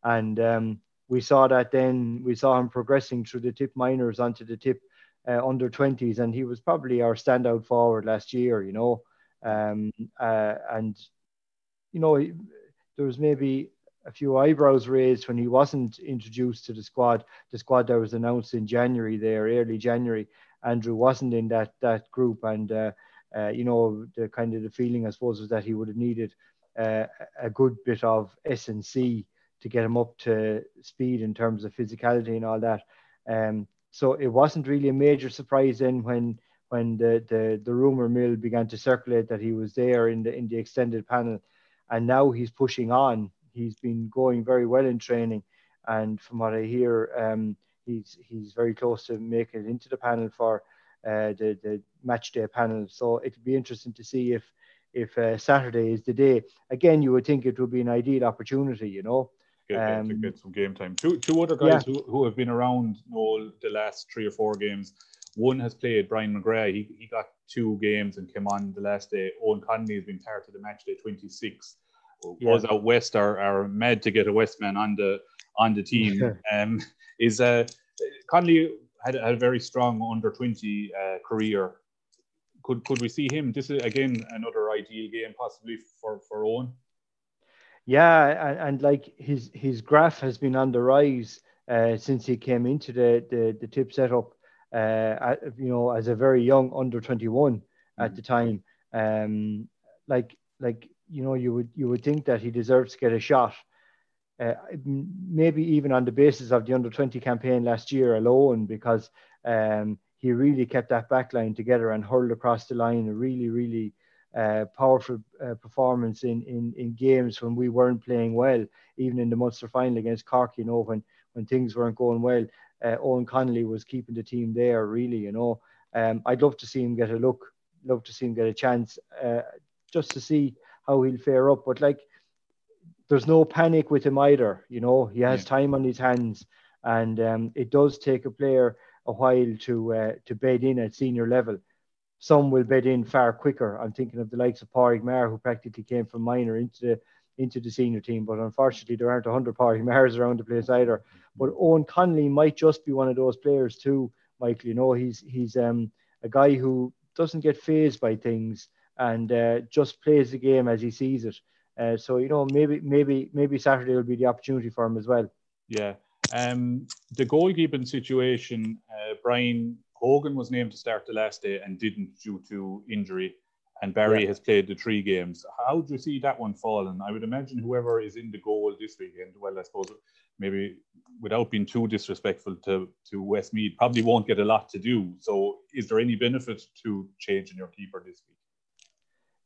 And um, we saw that then, we saw him progressing through the tip minors onto the tip uh, under 20s, and he was probably our standout forward last year, you know. Um, uh, and, you know, there was maybe a few eyebrows raised when he wasn't introduced to the squad, the squad that was announced in January there, early January. Andrew wasn't in that that group, and uh, uh, you know the kind of the feeling I suppose was that he would have needed uh, a good bit of S and C to get him up to speed in terms of physicality and all that. Um, so it wasn't really a major surprise then when when the, the the rumor mill began to circulate that he was there in the in the extended panel, and now he's pushing on he's been going very well in training, and from what I hear, um, he's he's very close to making it into the panel for uh, the the match day panel. So it'll be interesting to see if if uh, Saturday is the day. Again, you would think it would be an ideal opportunity, you know. Get, um, to get some game time. Two two other guys yeah. who, who have been around all the last three or four games. One has played Brian McGrath. He, he got two games and came on the last day. Owen Connolly has been part of the match day 26 yeah. was out west are, are mad to get a Westman on the on the team. um, is uh, Connolly had, had a very strong under twenty uh, career. Could could we see him? This is again another ideal game possibly for for Owen. Yeah, and, and like his his graph has been on the rise uh, since he came into the the, the tip setup. Uh, at, you know, as a very young under twenty one at mm. the time. Um, like like you know, you would you would think that he deserves to get a shot. Uh, maybe even on the basis of the under 20 campaign last year alone, because um, he really kept that back line together and hurled across the line a really, really uh, powerful uh, performance in, in, in games when we weren't playing well, even in the Munster final against Cork, you know, when, when things weren't going well. Uh, Owen Connolly was keeping the team there, really, you know. Um, I'd love to see him get a look, love to see him get a chance uh, just to see how he'll fare up. But like, there's no panic with him either. You know, he has yeah. time on his hands, and um, it does take a player a while to uh, to bed in at senior level. Some will bed in far quicker. I'm thinking of the likes of Padraig Maher, who practically came from minor into the into the senior team. But unfortunately, there aren't 100 Padraig Mahers around the place either. But Owen Connolly might just be one of those players too, Michael. You know, he's he's um, a guy who doesn't get phased by things and uh, just plays the game as he sees it. Uh, so you know, maybe maybe maybe Saturday will be the opportunity for him as well. Yeah. Um, the goalkeeping situation, uh, Brian Hogan was named to start the last day and didn't due to injury, and Barry yeah. has played the three games. How do you see that one falling? I would imagine whoever is in the goal this weekend, well, I suppose maybe without being too disrespectful to, to Westmeath, probably won't get a lot to do. So, is there any benefit to changing your keeper this week?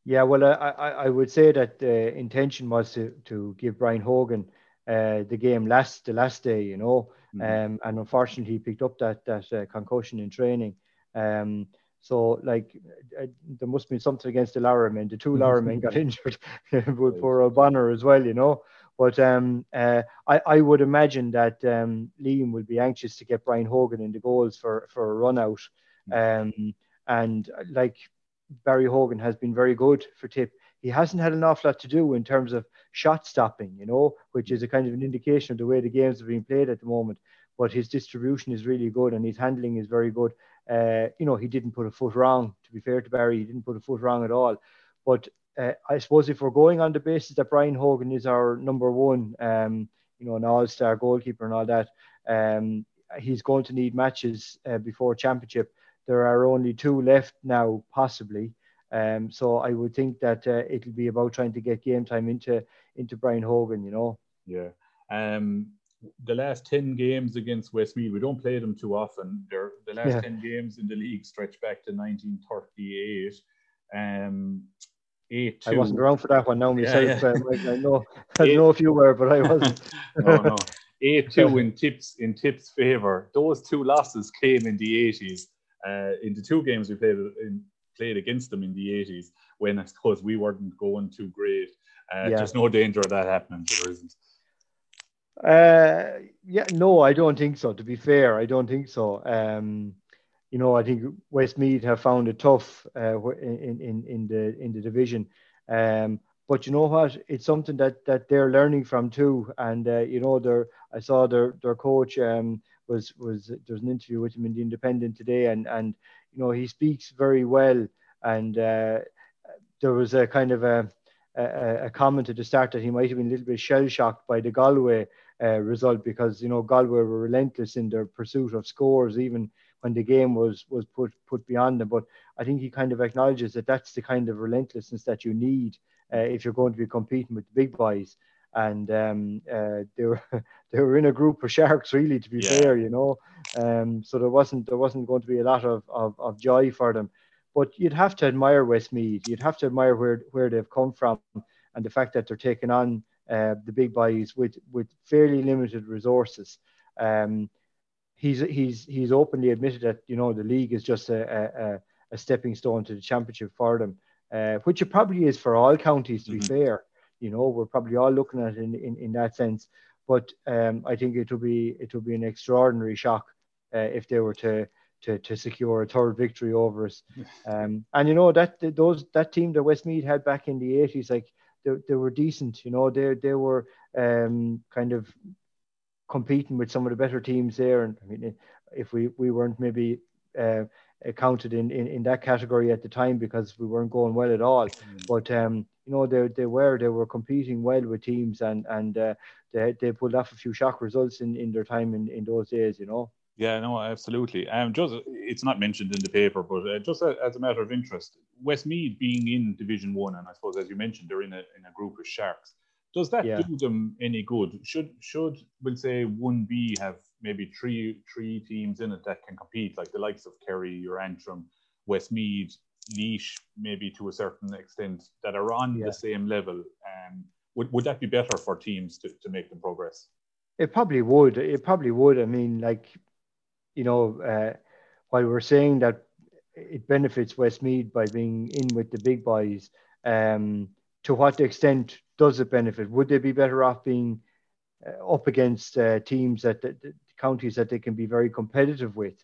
Yeah, well, I, I would say that the intention was to, to give Brian Hogan uh, the game last the last day, you know, mm-hmm. um, and unfortunately he picked up that that uh, concussion in training. Um, so like uh, there must be something against the Laramen. The two Laramen got injured with poor O'Bonnor as well, you know. But um, uh, I, I would imagine that um, Liam will be anxious to get Brian Hogan in the goals for, for a run out. Mm-hmm. Um, and uh, like Barry Hogan has been very good for Tip. He hasn't had an awful lot to do in terms of shot stopping, you know, which is a kind of an indication of the way the games are being played at the moment. But his distribution is really good and his handling is very good. Uh, you know, he didn't put a foot wrong, to be fair to Barry, he didn't put a foot wrong at all. But uh, I suppose if we're going on the basis that Brian Hogan is our number one, um, you know, an all-star goalkeeper and all that, um, he's going to need matches uh, before championship. There are only two left now, possibly. Um, so I would think that uh, it'll be about trying to get game time into into Brian Hogan, you know. Yeah. Um, the last 10 games against Westmeath, we don't play them too often. They're, the last yeah. 10 games in the league stretch back to 1938. Um, eight, I wasn't around for that one now myself. Yeah, yeah. I know I know if you were, but I wasn't. no, no. Eight two in tips in tips favour. Those two losses came in the eighties. Uh, in the two games we played in, played against them in the eighties, when I suppose we weren't going too great. Uh, yeah. There's no danger of that happening. There isn't. Uh, yeah, no, I don't think so. To be fair, I don't think so. Um, you know, I think Westmeath have found it tough uh, in, in in the in the division. Um, but you know what? It's something that that they're learning from too. And uh, you know, their I saw their their coach um, was was there's an interview with him in the Independent today, and and you know he speaks very well. And uh, there was a kind of a, a, a comment at the start that he might have been a little bit shell shocked by the Galway uh, result because you know Galway were relentless in their pursuit of scores, even when the game was was put put beyond them. But I think he kind of acknowledges that that's the kind of relentlessness that you need uh, if you're going to be competing with the big boys. And um, uh, they were they were in a group of sharks, really, to be yeah. fair, you know. Um, so there wasn't there wasn't going to be a lot of, of, of joy for them. But you'd have to admire Westmeath. You'd have to admire where where they've come from and the fact that they're taking on uh, the big boys with with fairly limited resources. Um, he's he's he's openly admitted that you know the league is just a, a, a stepping stone to the championship for them, uh, which it probably is for all counties. To mm-hmm. be fair, you know we're probably all looking at it in in, in that sense. But um, I think it will be it will be an extraordinary shock uh, if they were to to, to secure a third victory over us. Um, and you know that those that team that Westmeath had back in the eighties, like they, they were decent. You know, they they were um, kind of competing with some of the better teams there. And I mean, if we we weren't maybe uh, counted in, in in that category at the time because we weren't going well at all, mm. but um, you know they they were they were competing well with teams and and uh, they they pulled off a few shock results in in their time in in those days. You know. Yeah, no, absolutely. Um, just it's not mentioned in the paper, but uh, just a, as a matter of interest, Westmeath being in Division One, and I suppose as you mentioned, they're in a in a group of Sharks. Does that yeah. do them any good? Should should we'll say one B have maybe three three teams in it that can compete, like the likes of Kerry or Antrim, Westmeath, Laois, maybe to a certain extent, that are on yeah. the same level? Um, would would that be better for teams to, to make them progress? It probably would. It probably would. I mean, like you know, uh, while we're saying that it benefits Westmeath by being in with the big boys, um, to what extent does it benefit? Would they be better off being uh, up against uh, teams that, that, counties that they can be very competitive with?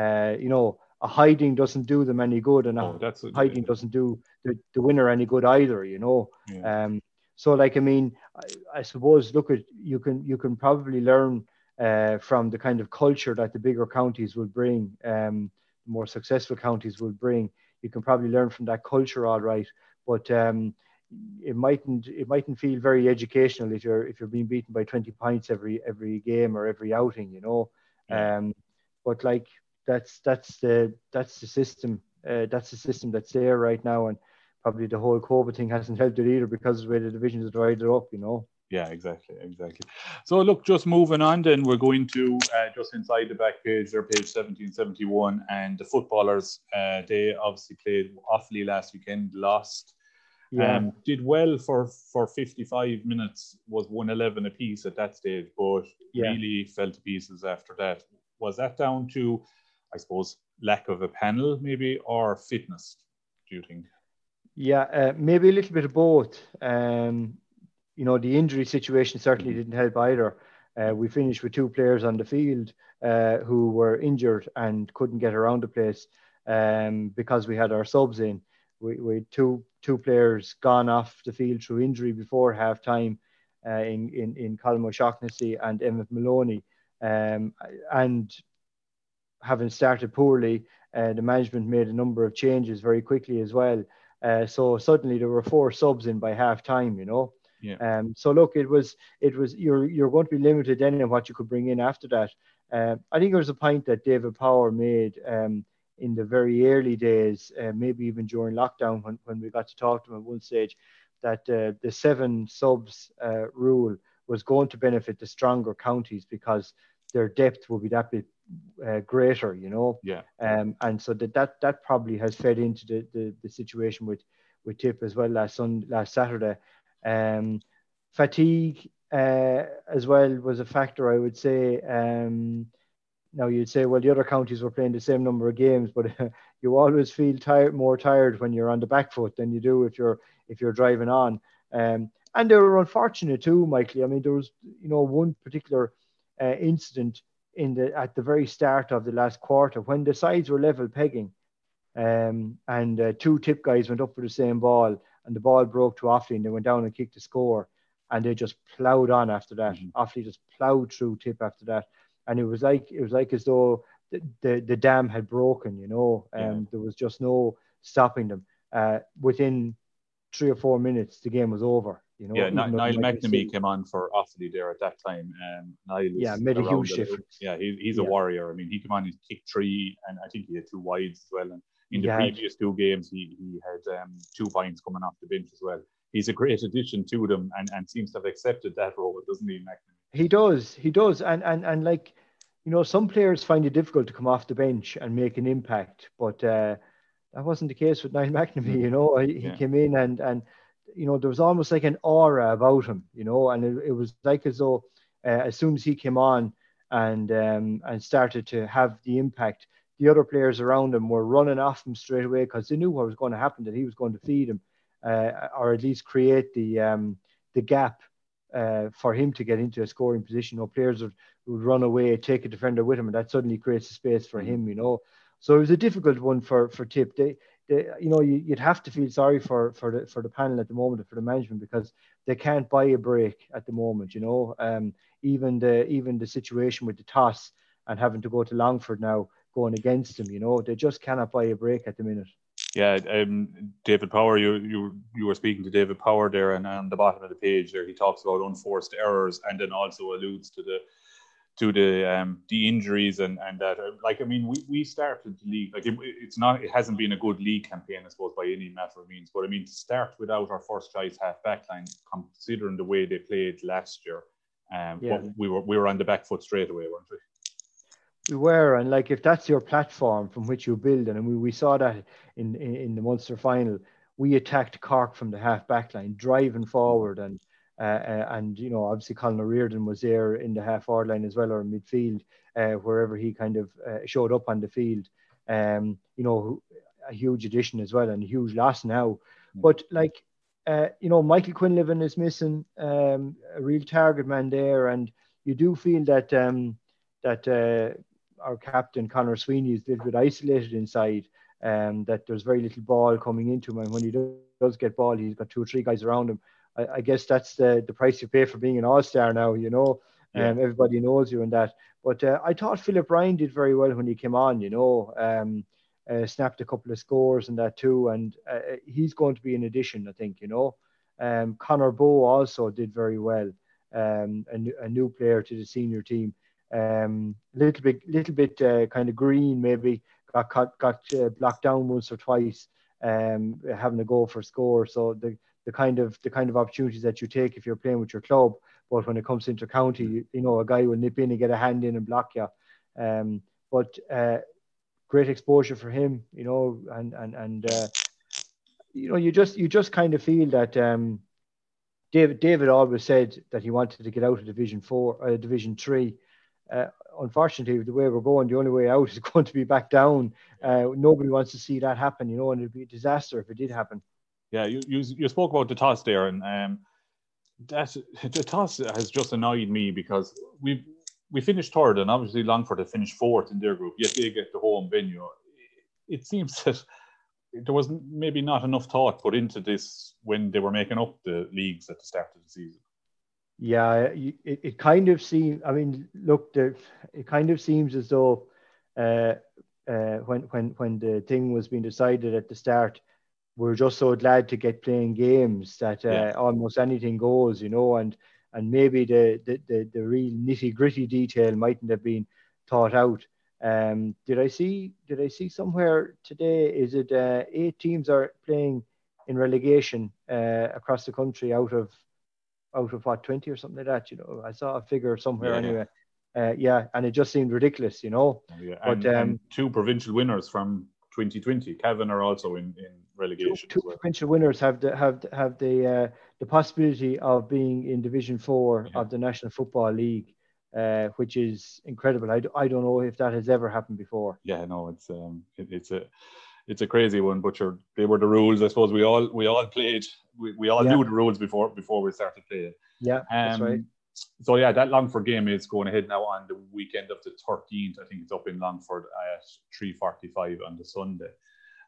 Uh, you know, a hiding doesn't do them any good, and oh, a hiding doesn't do the, the winner any good either. You know, yeah. um, so like I mean, I, I, suppose look at you can you can probably learn uh, from the kind of culture that the bigger counties will bring, um, more successful counties will bring. You can probably learn from that culture, all right. But um, it mightn't it mightn't feel very educational if you're if you're being beaten by 20 points every every game or every outing, you know. Yeah. Um, but like that's that's the that's the system uh, that's the system that's there right now, and probably the whole COVID thing hasn't helped it either because of the way the divisions dried it up, you know. Yeah, exactly, exactly. So look, just moving on, then we're going to uh, just inside the back page, their page seventeen seventy one, and the footballers. Uh, they obviously played Offaly last weekend, lost. Yeah. Um, did well for for 55 minutes was 111 apiece at that stage but yeah. really fell to pieces after that was that down to i suppose lack of a panel maybe or fitness do you think yeah uh, maybe a little bit of both um, you know, the injury situation certainly didn't help either. Uh, we finished with two players on the field uh, who were injured and couldn't get around the place um, because we had our subs in. We, we had two two players gone off the field through injury before half time uh, in, in, in Colm O'Shaughnessy and Emmett Maloney. Um, and having started poorly, uh, the management made a number of changes very quickly as well. Uh, so suddenly there were four subs in by half time, you know. Yeah. Um, so look, it was it was you're you're going to be limited then in what you could bring in after that. Uh, I think there was a point that David Power made um, in the very early days, uh, maybe even during lockdown when, when we got to talk to him at one stage, that uh, the seven subs uh, rule was going to benefit the stronger counties because their depth will be that bit uh, greater, you know. Yeah. Um, and so that, that that probably has fed into the, the, the situation with with Tip as well last Sunday, last Saturday. Um, fatigue uh, as well was a factor, I would say. Um, now you'd say, well, the other counties were playing the same number of games, but you always feel tired, more tired when you're on the back foot than you do if you're if you're driving on. Um, and they were unfortunate too, Michael. I mean, there was you know one particular uh, incident in the at the very start of the last quarter when the sides were level pegging, um, and uh, two tip guys went up for the same ball, and the ball broke to Offaly, and they went down and kicked the score, and they just ploughed on after that. mm hmm Offaly just ploughed through tip after that, and it was like it was like as though the the, the dam had broken. You know, and um, yeah. there was just no stopping them. Uh, within three or four minutes, the game was over. You know, yeah, N- Niall McNamee came on for Offaly there at that time, and Niall yeah made a huge difference. Yeah, he, he's a yeah. warrior. I mean, he came on, he kicked three, and I think he had two wides as well. And in the yeah. previous two games, he he had um, two points coming off the bench as well. He's a great addition to them, and, and seems to have accepted that role, doesn't he, McNamee? He does, he does, and and and like you know, some players find it difficult to come off the bench and make an impact, but uh, that wasn't the case with Niall McNamee. You know, he, yeah. he came in and and you know, there was almost like an aura about him, you know, and it, it was like as though uh, as soon as he came on and um, and started to have the impact, the other players around him were running off him straight away because they knew what was going to happen, that he was going to feed him, uh, or at least create the um, the gap uh, for him to get into a scoring position. You know, players would, would run away, take a defender with him, and that suddenly creates a space for him. You know, so it was a difficult one for for Tip. They they, you know, you, would have to feel sorry for for the for the panel at the moment, for the management, because they can't buy a break at the moment. You know, um, even the even the situation with the toss and having to go to Longford now, going against them, you know, they just cannot buy a break at the minute. Yeah, um, David Power, you you you were speaking to David Power there, and on the bottom of the page there, he talks about unforced errors, and then also alludes to the to the um, the injuries and and that uh, like I mean we, we started the league like it, it's not it hasn't been a good league campaign I suppose by any matter of means but I mean to start without our first choice half back line considering the way they played last year um yeah. we were we were on the back foot straight away weren't we we were and like if that's your platform from which you build and we, we saw that in, in in the Munster final we attacked Cork from the half back line driving forward and uh, uh, and you know, obviously Colin O'Riordan was there in the half forward line as well, or midfield, uh, wherever he kind of showed up on the field. Um, you know, a huge addition as well, and a huge loss now. Mm. But like, uh, you know, Michael Quinlivan is missing um, a real target man there, and you do feel that um, that uh, our captain Conor Sweeney is a little bit isolated inside. Um, that there's very little ball coming into him, and when he does get ball, he's got two or three guys around him I, I, guess that's the, the price you pay for being an all star now, you know. Yeah. Um, everybody knows you and that. But uh, I thought Philip Ryan did very well when he came on, you know. Um, uh, snapped a couple of scores and that too. And uh, uh he's going to be an addition, I think, you know. Um, Connor Bowe also did very well, um, a, a new player to the senior team. Um, little bit, little bit uh, kind of green, maybe got got, got uh, blocked down once or twice, um, having to go for score. So the the kind of the kind of opportunities that you take if you're playing with your club. But when it comes into county, you, you know, a guy will nip in and get a hand in and block you. Um, but uh, great exposure for him, you know, and and and uh, you know, you just you just kind of feel that um, David David always said that he wanted to get out of Division Four, uh, Division Three. Uh, unfortunately, the way we're going, the only way out is going to be back down. Uh, nobody wants to see that happen, you know, and it'd be a disaster if it did happen. Yeah, you, you, you spoke about the toss there, and um, that the toss has just annoyed me because we we finished third, and obviously Longford had finished fourth in their group. Yet they get the home venue. It seems that there was maybe not enough thought put into this when they were making up the leagues at the start of the season. Yeah, it, it kind of seems. I mean, look, it kind of seems as though uh, uh, when when when the thing was being decided at the start, we're just so glad to get playing games that uh, Yeah. almost anything goes, you know, and and maybe the the, the, the real nitty gritty detail mightn't have been thought out. Um, did I see did I see somewhere today? Is it uh, eight teams are playing in relegation uh, across the country out of out of what twenty or something like that? You know, I saw a figure somewhere Yeah. anyway. Uh, yeah, and it just seemed ridiculous, you know. Yeah, But, and, um, and two provincial winners from 2020. Cavan are also in, in relegation. two as well. provincial winners have the have the- have the uh, the possibility of being in Division Four of the National Football League, uh, which is incredible. I, I don't know if that has ever happened before. Yeah, no, it's um, it, it's a it's a crazy one, but you're, they were the rules. I suppose we all we all played. We, we all Yeah. knew the rules before before we started playing. Yeah, that's Um, right. So yeah, that Longford game is going ahead now on the weekend of the 13th. I think it's up in Longford at 3:45 on the Sunday.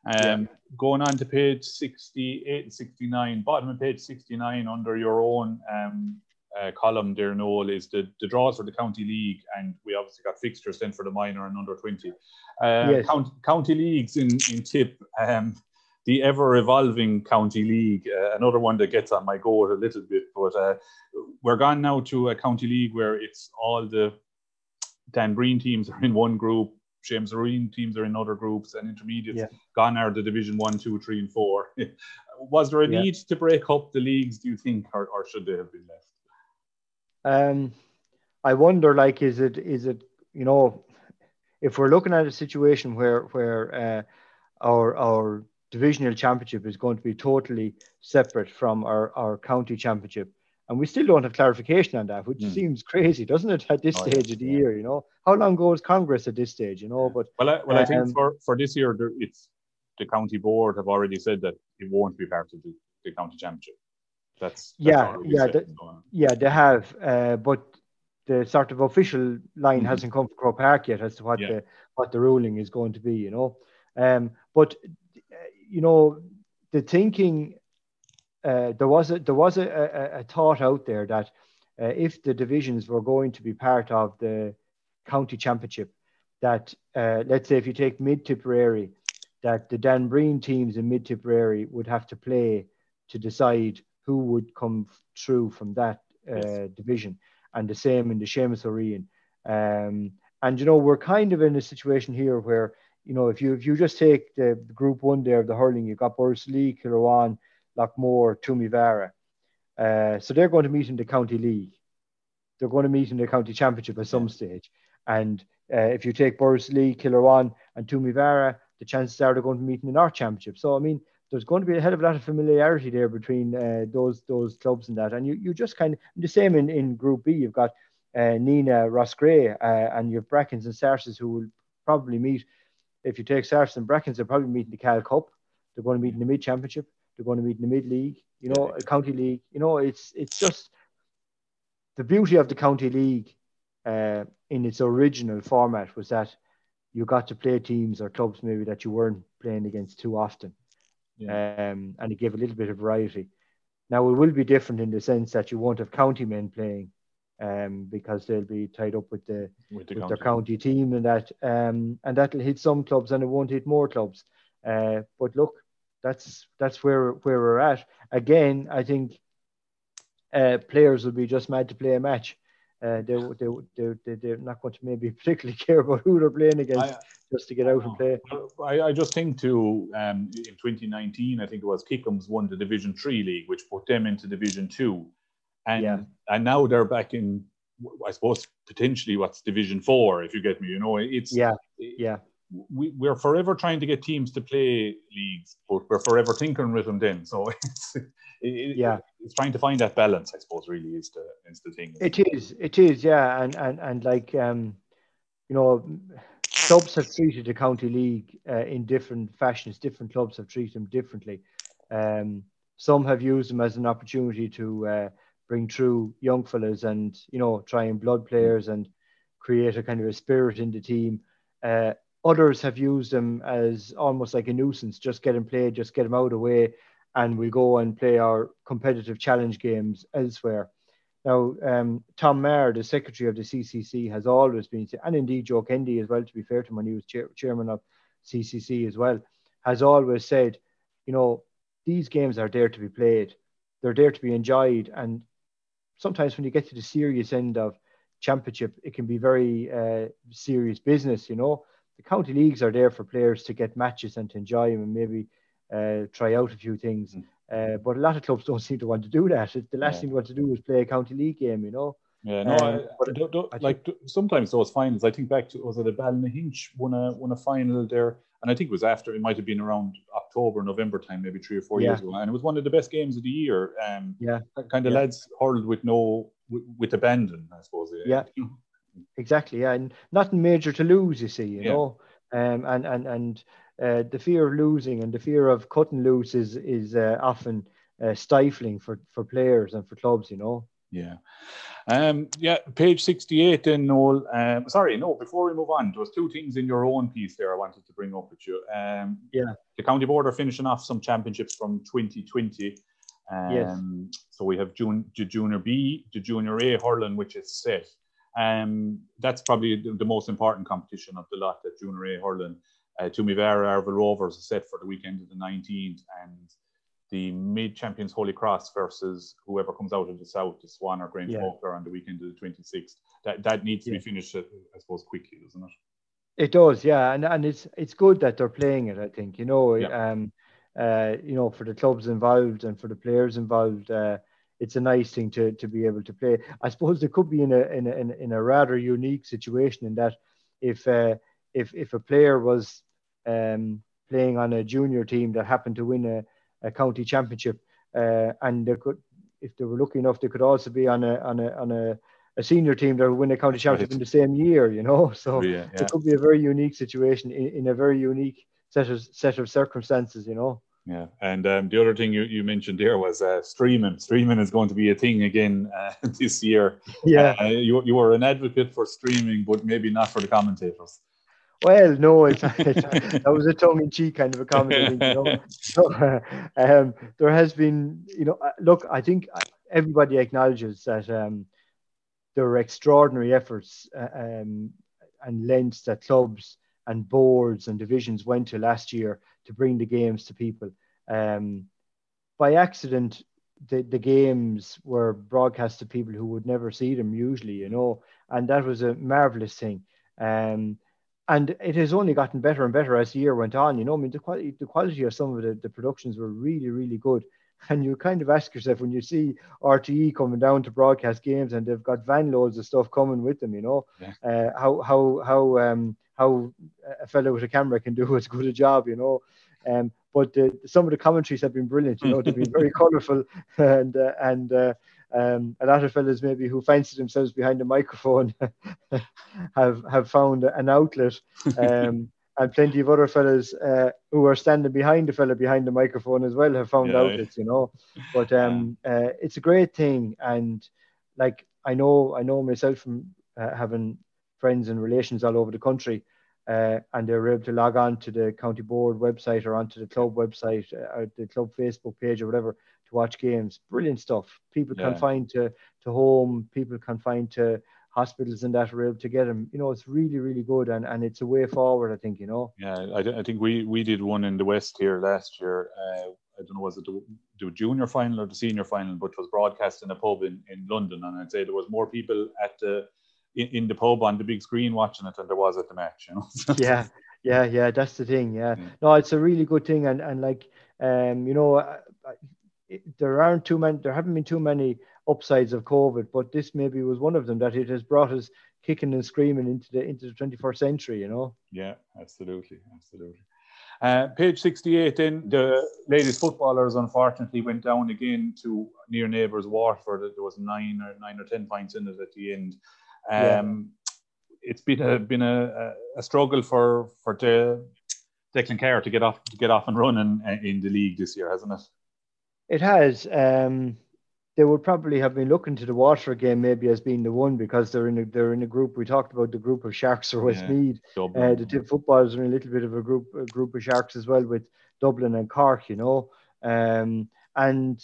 Um, Going on to page 68 and 69, bottom of page 69 under your own um, uh, column there, Noel, is the, the draws for the county league, and we obviously got fixtures then for the minor and under 20. Uh, Yes. county, county leagues in, in tip. Um, the ever evolving county league, uh, another one that gets on my goat a little bit, but uh, we're gone now to a county league where it's all the Dan Breen teams are in one group, James Areen teams are in other groups, and intermediates Yeah. gone are the division one, two, three, and four. Was there a Yeah. need to break up the leagues, do you think, or, or should they have been left? Um, I wonder, like, is it is it you know, if we're looking at a situation where where uh, our our divisional championship is going to be totally separate from our our county championship, and we still don't have clarification on that, which Hmm. seems crazy, doesn't it? At this Oh, yeah, stage of the year, you know, how long goes Congress at this stage, you know? But Well, I, well, I think Um, for, for this year, there, it's the county board have already said that it won't be part of the, the county championship. That's, that's yeah, yeah, set, the- so, yeah, they have, uh, but the sort of official line Mhm. hasn't come from Croke Park yet as to what Yeah. the what the ruling is going to be, you know. Um, but uh, you know, the thinking uh, there was a there was a, a, a thought out there that uh, if the divisions were going to be part of the county championship, that uh, let's say if you take Mid Tipperary, that the Dan Breen teams in Mid Tipperary would have to play to decide who would come through from that uh, Yes. division, and the same in the Seamus O'Ryan. Um, and you know we're kind of in a situation here where you know if you if you just take the, the group one there of the hurling, you've got Lee, Kilruane, Loughmore, Toomevara. Uh, so they're going to meet in the county league. They're going to meet in the county championship at some stage. And uh, if you take Lee, Kilruane, and Toomevara, the chances are they're going to meet in the North Championship. So I mean, there's going to be a hell of a lot of familiarity there between uh, those those clubs and that. And you, you just kind of the same in, in Group B. You've got uh, Nenagh Ross Gray uh, and you have Brackens and Sarces who will probably meet. If you take Sarces and Brackens, they're probably meeting the Cal Cup. They're going to meet in the Mid Championship. They're going to meet in the Mid League. You know, a County League. You know, it's it's just the beauty of the County League uh, in its original format was that you got to play teams or clubs maybe that you weren't playing against too often um, and it gave a little bit of variety. Now it will be different in the sense that you won't have county men playing um, because they'll be tied up with the with the with county. their county team and that um, and that'll hit some clubs and it won't hit more clubs. Uh, but look, that's that's where where we're at. Again, I think uh, players will be just mad to play a match. Uh, they, they, they, they, they're not going to maybe particularly care about who they're playing against I- just to get out and play. I, I just think too, um, in 2019, I think it was Kickham's won the Division Three league, which put them into Division Two, and Yeah. and now they're back in, I suppose potentially what's Division Four, if you get me. You know, it's Yeah, yeah. we, we're forever trying to get teams to play leagues, but we're forever tinkering with them then. So it's it, Yeah. it's trying to find that balance. I suppose really is the is the thing. It is, it is, yeah, and and and like um, you know, clubs have treated the county league uh, in different fashions. Different clubs have treated them differently. Um, some have used them as an opportunity to uh, bring through young fellas and you know try and blood players and create a kind of a spirit in the team. Uh, others have used them as almost like a nuisance. Just get them played, just get them out of the way, and we go and play our competitive challenge games elsewhere. Now, um, Tom Maher, the secretary of the CCC, has always been, and indeed Joe Kennedy as well, to be fair to him, when he was chair, chairman of CCC as well, has always said, you know, these games are there to be played. They're there to be enjoyed. And sometimes when you get to the serious end of championship, it can be very uh, serious business, you know. The county leagues are there for players to get matches and to enjoy them and maybe uh, try out a few things. Mm. Uh, but a lot of clubs don't seem to want to do that. The last yeah. thing they want to do is play a county league game, you know. Yeah, no, um, I, I, don't, don't, like sometimes those finals. I think back to was it a Ballinahinch won a won a final there, and I think it was after it might have been around October, November time, maybe three or four yeah. years ago, and it was one of the best games of the year. Um, yeah, kind of yeah. lads hurled with no with, with abandon, I suppose. Yeah, exactly. Yeah, and nothing major to lose, you see, you yeah. know, um, and and and uh, the fear of losing and the fear of cutting loose is is uh, often uh, stifling for for players and for clubs, you know. Yeah. Um, yeah, page 68 then, Noel. Um, sorry, no, before we move on, there was two things in your own piece there I wanted to bring up with you. Um, yeah. The County Board are finishing off some championships from 2020. Um, yes. So we have June, the Junior B, the Junior A hurling, which is set. Um, that's probably the, the, most important competition of the lot, that Junior A hurling. Uh, Toomevara Arravale Rovers is set for the weekend of the 19th, and the mid champions Holy Cross versus whoever comes out of the south, the Swan or Grange yeah. on the weekend of the 26th. That that needs to yeah. be finished, I suppose, quickly, doesn't it? It does, yeah, and and it's it's good that they're playing it. I think you know, yeah. um, uh, you know, for the clubs involved and for the players involved, uh, it's a nice thing to to be able to play. I suppose they could be in a in a in a rather unique situation in that if uh, if if a player was um, playing on a junior team that happened to win a a county championship, uh, and they could, if they were lucky enough, they could also be on a on a on a, a senior team that would win a county championship right. in the same year. You know, so yeah, yeah. it could be a very unique situation in, in a very unique set of set of circumstances. You know. Yeah, and um, the other thing you, you mentioned there was uh, streaming. Streaming is going to be a thing again uh, this year. Yeah, uh, you you are an advocate for streaming, but maybe not for the commentators. Well, no, it's, it's, that was a tongue-in-cheek kind of a comment. You know? so, uh, um, there has been, you know, uh, look, I think everybody acknowledges that um, there are extraordinary efforts uh, um, and lengths that clubs and boards and divisions went to last year to bring the games to people. Um, by accident, the, the games were broadcast to people who would never see them usually, you know, and that was a marvelous thing. Um, and it has only gotten better and better as the year went on. You know, I mean, the quality, the quality of some of the, the productions were really, really good. And you kind of ask yourself when you see RTE coming down to broadcast games and they've got van loads of stuff coming with them, you know, yeah. uh, how how how um, how a fellow with a camera can do as good a job, you know. Um, but uh, some of the commentaries have been brilliant, you know, they've been very colourful and uh, and uh, um, a lot of fellas maybe who fancy themselves behind a microphone have have found an outlet, um, and plenty of other fellas uh, who are standing behind the fella behind the microphone as well have found yeah, outlets, you know. But um, uh, it's a great thing, and like I know, I know myself from uh, having friends and relations all over the country. Uh, and they're able to log on to the county board website or onto the club website uh, or the club Facebook page or whatever, to watch games. Brilliant stuff. People yeah. confined to, to home, people confined to hospitals and that are able to get them. You know, it's really, really good and, and it's a way forward, I think, you know. Yeah, I, I think we, we did one in the West here last year. Uh, I don't know, was it the, the, junior final or the senior final, but it was broadcast in a pub in, in London. And I'd say there was more people at the in, in the pub on the big screen watching it than there was at the match, you know. yeah, yeah, yeah, that's the thing. Yeah. yeah. No, it's a really good thing. And, and like, um, you know, there aren't too many, there haven't been too many upsides of COVID, but this maybe was one of them that it has brought us kicking and screaming into the into the 21st century. You know. Yeah, absolutely, absolutely. Uh, page 68 then the ladies footballers unfortunately went down again to near neighbours Waterford there was nine or nine or ten points in it at the end um, yeah. it's been a been a, a struggle for for the Declan Carr to get off to get off and running in the league this year hasn't it it has. Um, they would probably have been looking to the Waterford game maybe as being the one because they're in a, they're in a group. We talked about the group of Sharks or Westmeath. Yeah, uh, the Tip footballers are in a little bit of a group a group of Sharks as well with Dublin and Cork. You know, um, and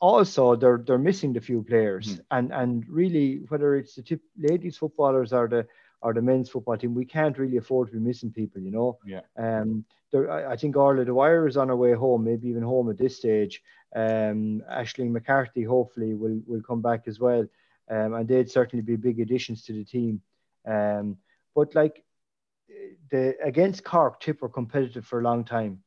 also they're they're missing the few players mm. and and really whether it's the Tip ladies footballers or the or the men's football team, we can't really afford to be missing people, you know. Yeah. Um, there, I, I think Orla Dwyer is on her way home, maybe even home at this stage. Um, Ashling McCarthy hopefully will will come back as well, um, and they'd certainly be big additions to the team. Um, but like the against Cork, Tip were competitive for a long time.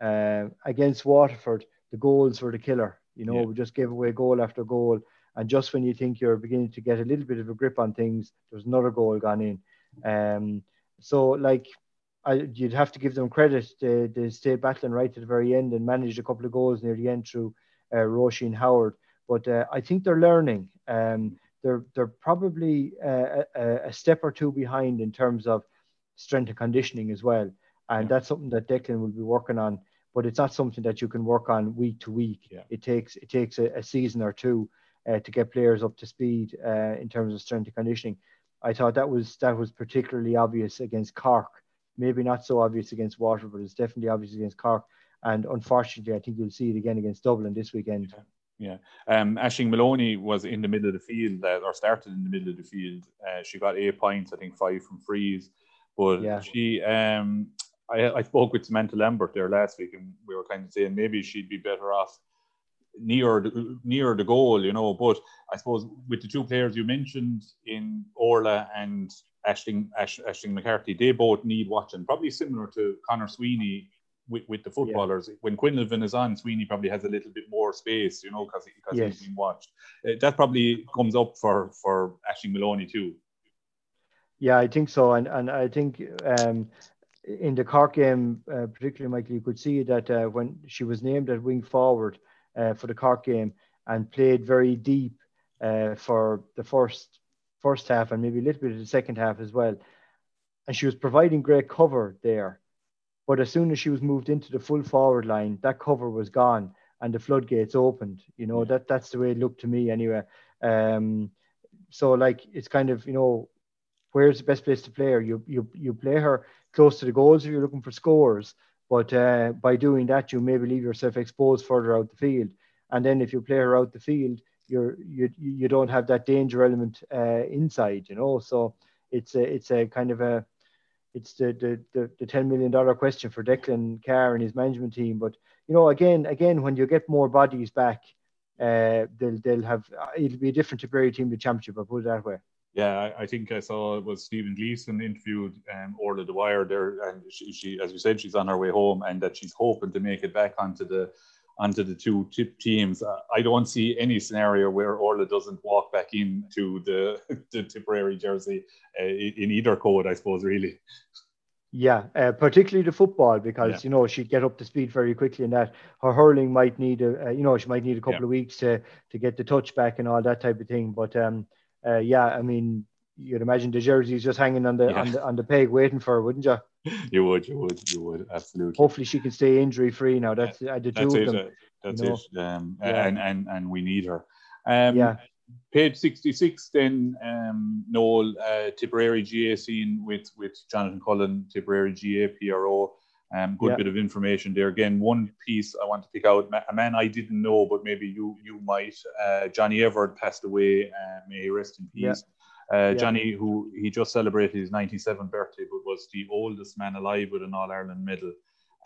Uh, against Waterford, the goals were the killer. You know, Yeah. we just gave away goal after goal. And just when you think you're beginning to get a little bit of a grip on things, there's another goal gone in. Um, so like, I, you'd have to give them credit. They, they stayed battling right to the very end and managed a couple of goals near the end through uh, Roisin Howard. But uh, I think they're learning. Um, they're they're probably uh, a, a step or two behind in terms of strength and conditioning as well. And that's something that Declan will be working on. But it's not something that you can work on week to week. Yeah. It takes it takes a, a season or two uh, to get players up to speed uh, in terms of strength and conditioning. I thought that was that was particularly obvious against Cork. Maybe not so obvious against Waterford, but it's definitely obvious against Cork. And unfortunately, I think you'll see it again against Dublin this weekend. Yeah. Um, Ashling Maloney was in the middle of the field, uh, or started in the middle of the field. Uh, she got eight points, I think five from frees. But Yeah. she, um, I, I spoke with Samantha Lambert there last week, and we were kind of saying maybe she'd be better off near the, near the goal, you know. But I suppose with the two players you mentioned in Orla and Ashling, Ash, Ashling McCarthy, they both need watching. Probably similar to Conor Sweeney with, with the footballers. When Quinlivan is on, Sweeney probably has a little bit more space, you know, because because Yes. he's being watched. Uh, that probably comes up for for Ashling Maloney too. Yeah, I think so, and and I think um, in the Cork game, uh, particularly Michael, you could see that uh, when she was named at wing forward uh, for the Cork game and played very deep uh, for the first first half and maybe a little bit of the second half as well, and she was providing great cover there. But as soon as she was moved into the full forward line, that cover was gone and the floodgates opened. You know that that's the way it looked to me anyway. Um, so like it's kind of you know where's the best place to play her? You you you play her close to the goals if you're looking for scores, but uh, by doing that, you maybe leave yourself exposed further out the field. And then if you play her out the field, you're you you don't have that danger element uh, inside, you know. So it's a it's a kind of a it's the the the, the ten million dollar question for Declan Carr and his management team. But you know, again again, when you get more bodies back, uh, they'll they'll have it'll be a different Tipperary team the championship. I put it that way. Yeah, I, think I saw it was Stephen Gleeson interviewed um, Orla Dwyer there, and she, she, as you said, she's on her way home, and that she's hoping to make it back onto the onto the two tip teams. Uh, I don't see any scenario where Orla doesn't walk back into the the Tipperary jersey uh, in in either code, I suppose, really. Yeah, uh, particularly the football because Yeah. you know she'd get up to speed very quickly, and that her hurling might need a uh, you know she might need a couple Yeah. of weeks to to get the touch back and all that type of thing. But um, uh, yeah, I mean you'd imagine the jersey's just hanging on the Yeah. on the on the peg waiting for her, wouldn't you? You would, you would, you would, absolutely. Hopefully she can stay injury free now. That's uh, the two That's of it. them. uh, That's you know. it. Um, Yeah. and, and and we need her. Um, Yeah. Page sixty six. Then um, Noel uh, Tipperary GAA scene with with Jonathan Cullen, Tipperary GAA PRO. Um, good Yeah. bit of information there. Again, one piece I want to pick out a man I didn't know, but maybe you you might. Uh, Johnny Everard passed away. Uh, may he rest in Yeah. peace. Uh, Yeah. Johnny, who he just celebrated his 97th birthday, but was the oldest man alive with an All Ireland medal.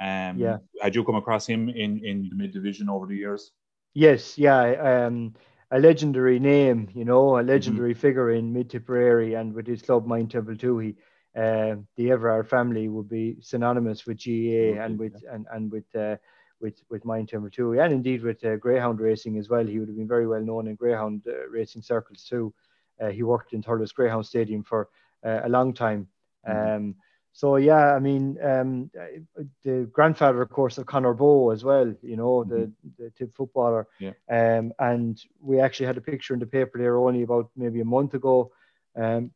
Um, Yeah. Had you come across him in, in the mid division over the years? Yes, yeah, um, a legendary name, you know, Mm-hmm. a legendary figure in Mid Tipperary, and with his club Moyne-Templetuohy, uh, the Everard family would be synonymous with GAA and with and and with uh, with with Moyne-Templetuohy, and indeed with uh, greyhound racing as well. He would have been very well known in greyhound uh, racing circles too. Uh, he worked in Thurles Greyhound Stadium for uh, a long time. Um, so yeah, I mean, um, the grandfather, of course, of Conor Bowe as well. You know, the the tip footballer. Yeah. Um, and we actually had a picture in the paper there only about maybe a month ago, um,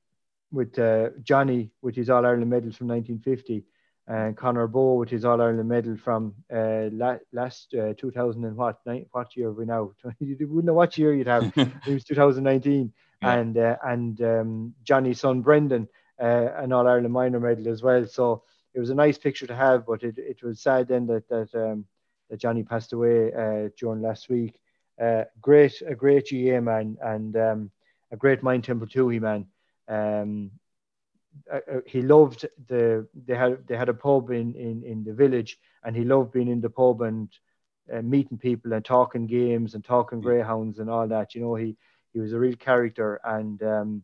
with uh, Johnny with his All Ireland medal from 1950, and Conor Bowe with his All Ireland medal from uh, la- last uh, 2000 and what ni- what year are we now? you wouldn't know what year you'd have. it was 2019, Yeah. and uh, and um, Johnny's son Brendan uh, an All Ireland minor medal as well. So it was a nice picture to have, but it, it was sad then that that um, that Johnny passed away uh, during last week. Uh, great, a great GAA man and um, a great Moyne-Templetuohy man. Um, uh, uh, he loved the they had they had a pub in, in in the village and he loved being in the pub and uh, meeting people and talking games and talking greyhounds and all that you know he he was a real character. And um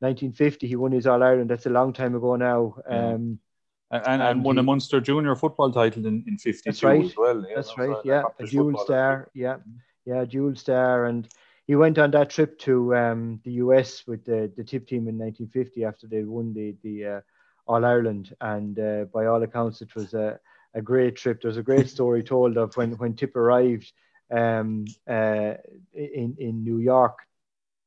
1950 he won his all ireland that's a long time ago now. Um and, and, and won he, a munster junior football title in, in 52 that's right. as well yeah, that's right yeah. A dual star yeah. Yeah dual star. And he went on that trip to um, the US with the, the tip team in 1950 after they won the the uh, All Ireland, and uh, by all accounts, it was a, a great trip. There's a great story told of when when Tip arrived um, uh, in in New York,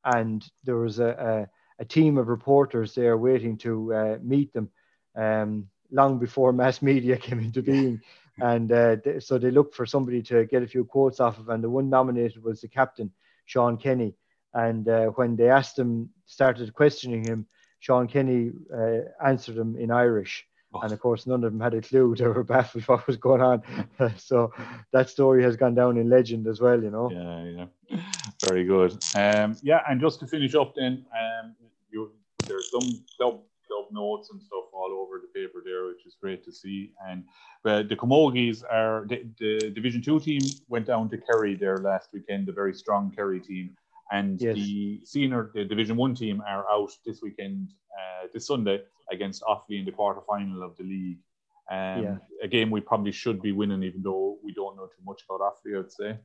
and there was a, a, a team of reporters there waiting to uh, meet them. Um, long before mass media came into being. And uh, th- so they looked for somebody to get a few quotes off of, and the one nominated was the captain, Sean Kenny. And uh, when they asked him, started questioning him, Sean Kenny uh, answered them in Irish. Oh. And of course, none of them had a clue. They were baffled what was going on. so that story has gone down in legend as well, you know. Yeah, yeah. Very good. Um, yeah, and just to finish up then, um, you, there's some club, club notes and stuff all over the paper there, which is great to see. And uh, the Camogies are, the, the Division 2 team went down to Kerry there last weekend, a very strong Kerry team and yes. the senior the division one team are out this weekend uh, this sunday against offaly in the quarter final of the league um, yeah. a game we probably should be winning even though we don't know too much about offaly i'd say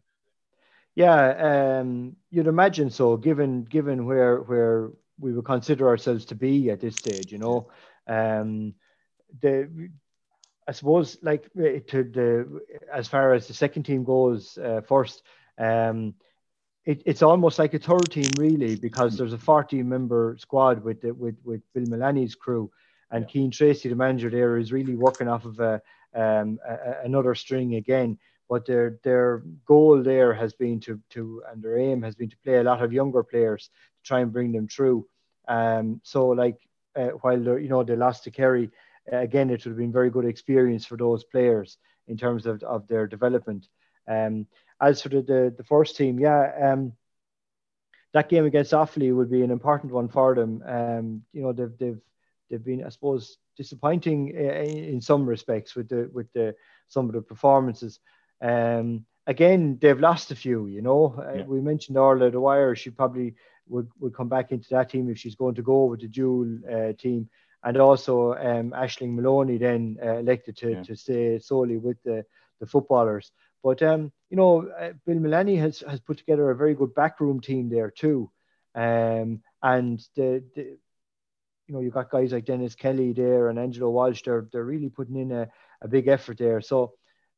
yeah um, you'd imagine so given given where where we would consider ourselves to be at this stage you know? Um, the i suppose like to the as far as the second team goes uh, first um, it, it's almost like a third team really because there's a 14 member squad with the, with with Bill Mullaney's crew and yeah. Keen Tracy the manager there is really working off of a, um, a, another string again but their their goal there has been to to and their aim has been to play a lot of younger players to try and bring them through um so like uh, while you know they lost to Kerry uh, again it would have been very good experience for those players in terms of, of their development um as for the, the, the first team, yeah, um, that game against Offaly would be an important one for them. Um, you know, they've they've they've been, I suppose, disappointing in some respects with the with the some of the performances. Um, again, they've lost a few. You know, uh, yeah. uh, we mentioned Orla Dwyer. She probably would would come back into that team if she's going to go with the dual uh, team. And also, um, Ashling Maloney then uh, elected to, yeah. to stay solely with the, the footballers. But um, you know, uh, Bill Mullaney has has put together a very good backroom team there too, um, and the, the you know you've got guys like Denis Kelly there and Angelo Walsh. They're they're really putting in a, a big effort there. So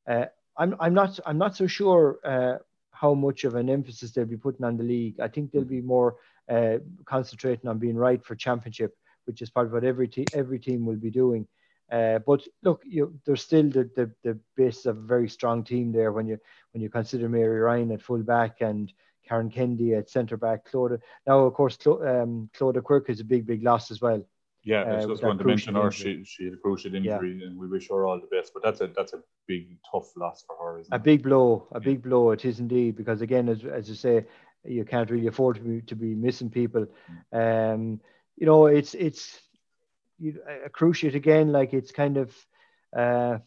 uh, I'm I'm not I'm not so sure uh, how much of an emphasis they'll be putting on the league. I think they'll be more uh, concentrating on being right for championship, which is part of what every te- every team will be doing. Uh, but look, you, there's still the, the, the base of a very strong team there when you when you consider Mary Ryan at full back and Karen Kennedy at centre back. Clodagh now, of course, Cl- um, Clodagh Quirke is a big big loss as well. Yeah, I was just going to mention her. She she had a cruciate injury, yeah. and we wish her all the best. But that's a that's a big tough loss for her, isn't a it? big blow, a big blow. It is indeed because again, as as you say, you can't really afford to be to be missing people. Mm. Um, you know, it's it's you, a cruciate again, like it's kind of uh,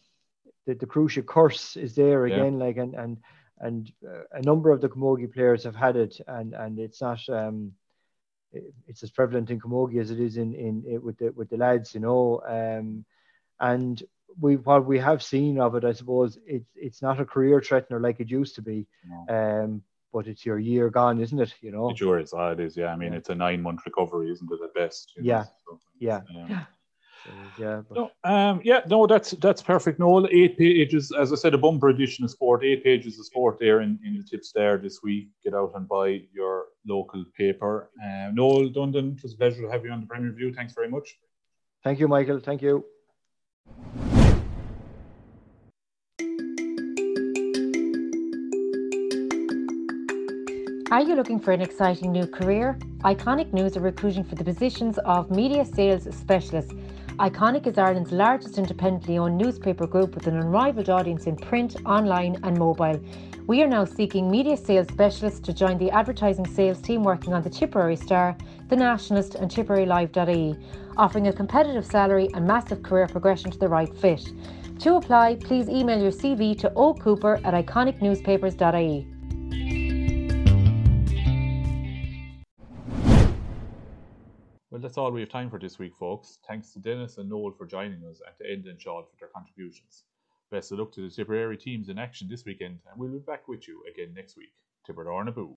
the, the cruciate curse is there again, yeah. like and and and uh, a number of the Camogie players have had it, and and it's not um, it's as prevalent in Camogie as it is in in it with the with the lads, you know, um, and we what we have seen of it, I suppose, it's it's not a career threatener like it used to be. No. Um, but it's your year gone, isn't it? You know, it sure is. It is. Yeah, I mean, yeah. it's a nine month recovery, isn't it? At best. Yeah. So, yeah. yeah. So, yeah, no, um, yeah, no, that's that's perfect. No, eight pages, as I said, a bumper edition of sport. Eight pages of sport there in, in the tips there this week. Get out and buy your local paper. Um, Noel Dundon, it was a pleasure to have you on the Premier View. Thanks very much. Thank you, Michael. Thank you. Are you looking for an exciting new career? Iconic News are recruiting for the positions of Media Sales Specialist. Iconic is Ireland's largest independently owned newspaper group with an unrivaled audience in print, online, and mobile. We are now seeking media sales specialists to join the advertising sales team working on the Tipperary Star, the Nationalist, and TipperaryLive.ie. offering a competitive salary and massive career progression to the right fit. To apply, please email your CV to ocooper at iconicnewspapers.ie. that's all we have time for this week, folks. Thanks to Denis and Noel for joining us and to Enda and Sean for their contributions. Best of luck to the Tipperary teams in action this weekend, and we'll be back with you again next week. Tipper Boo.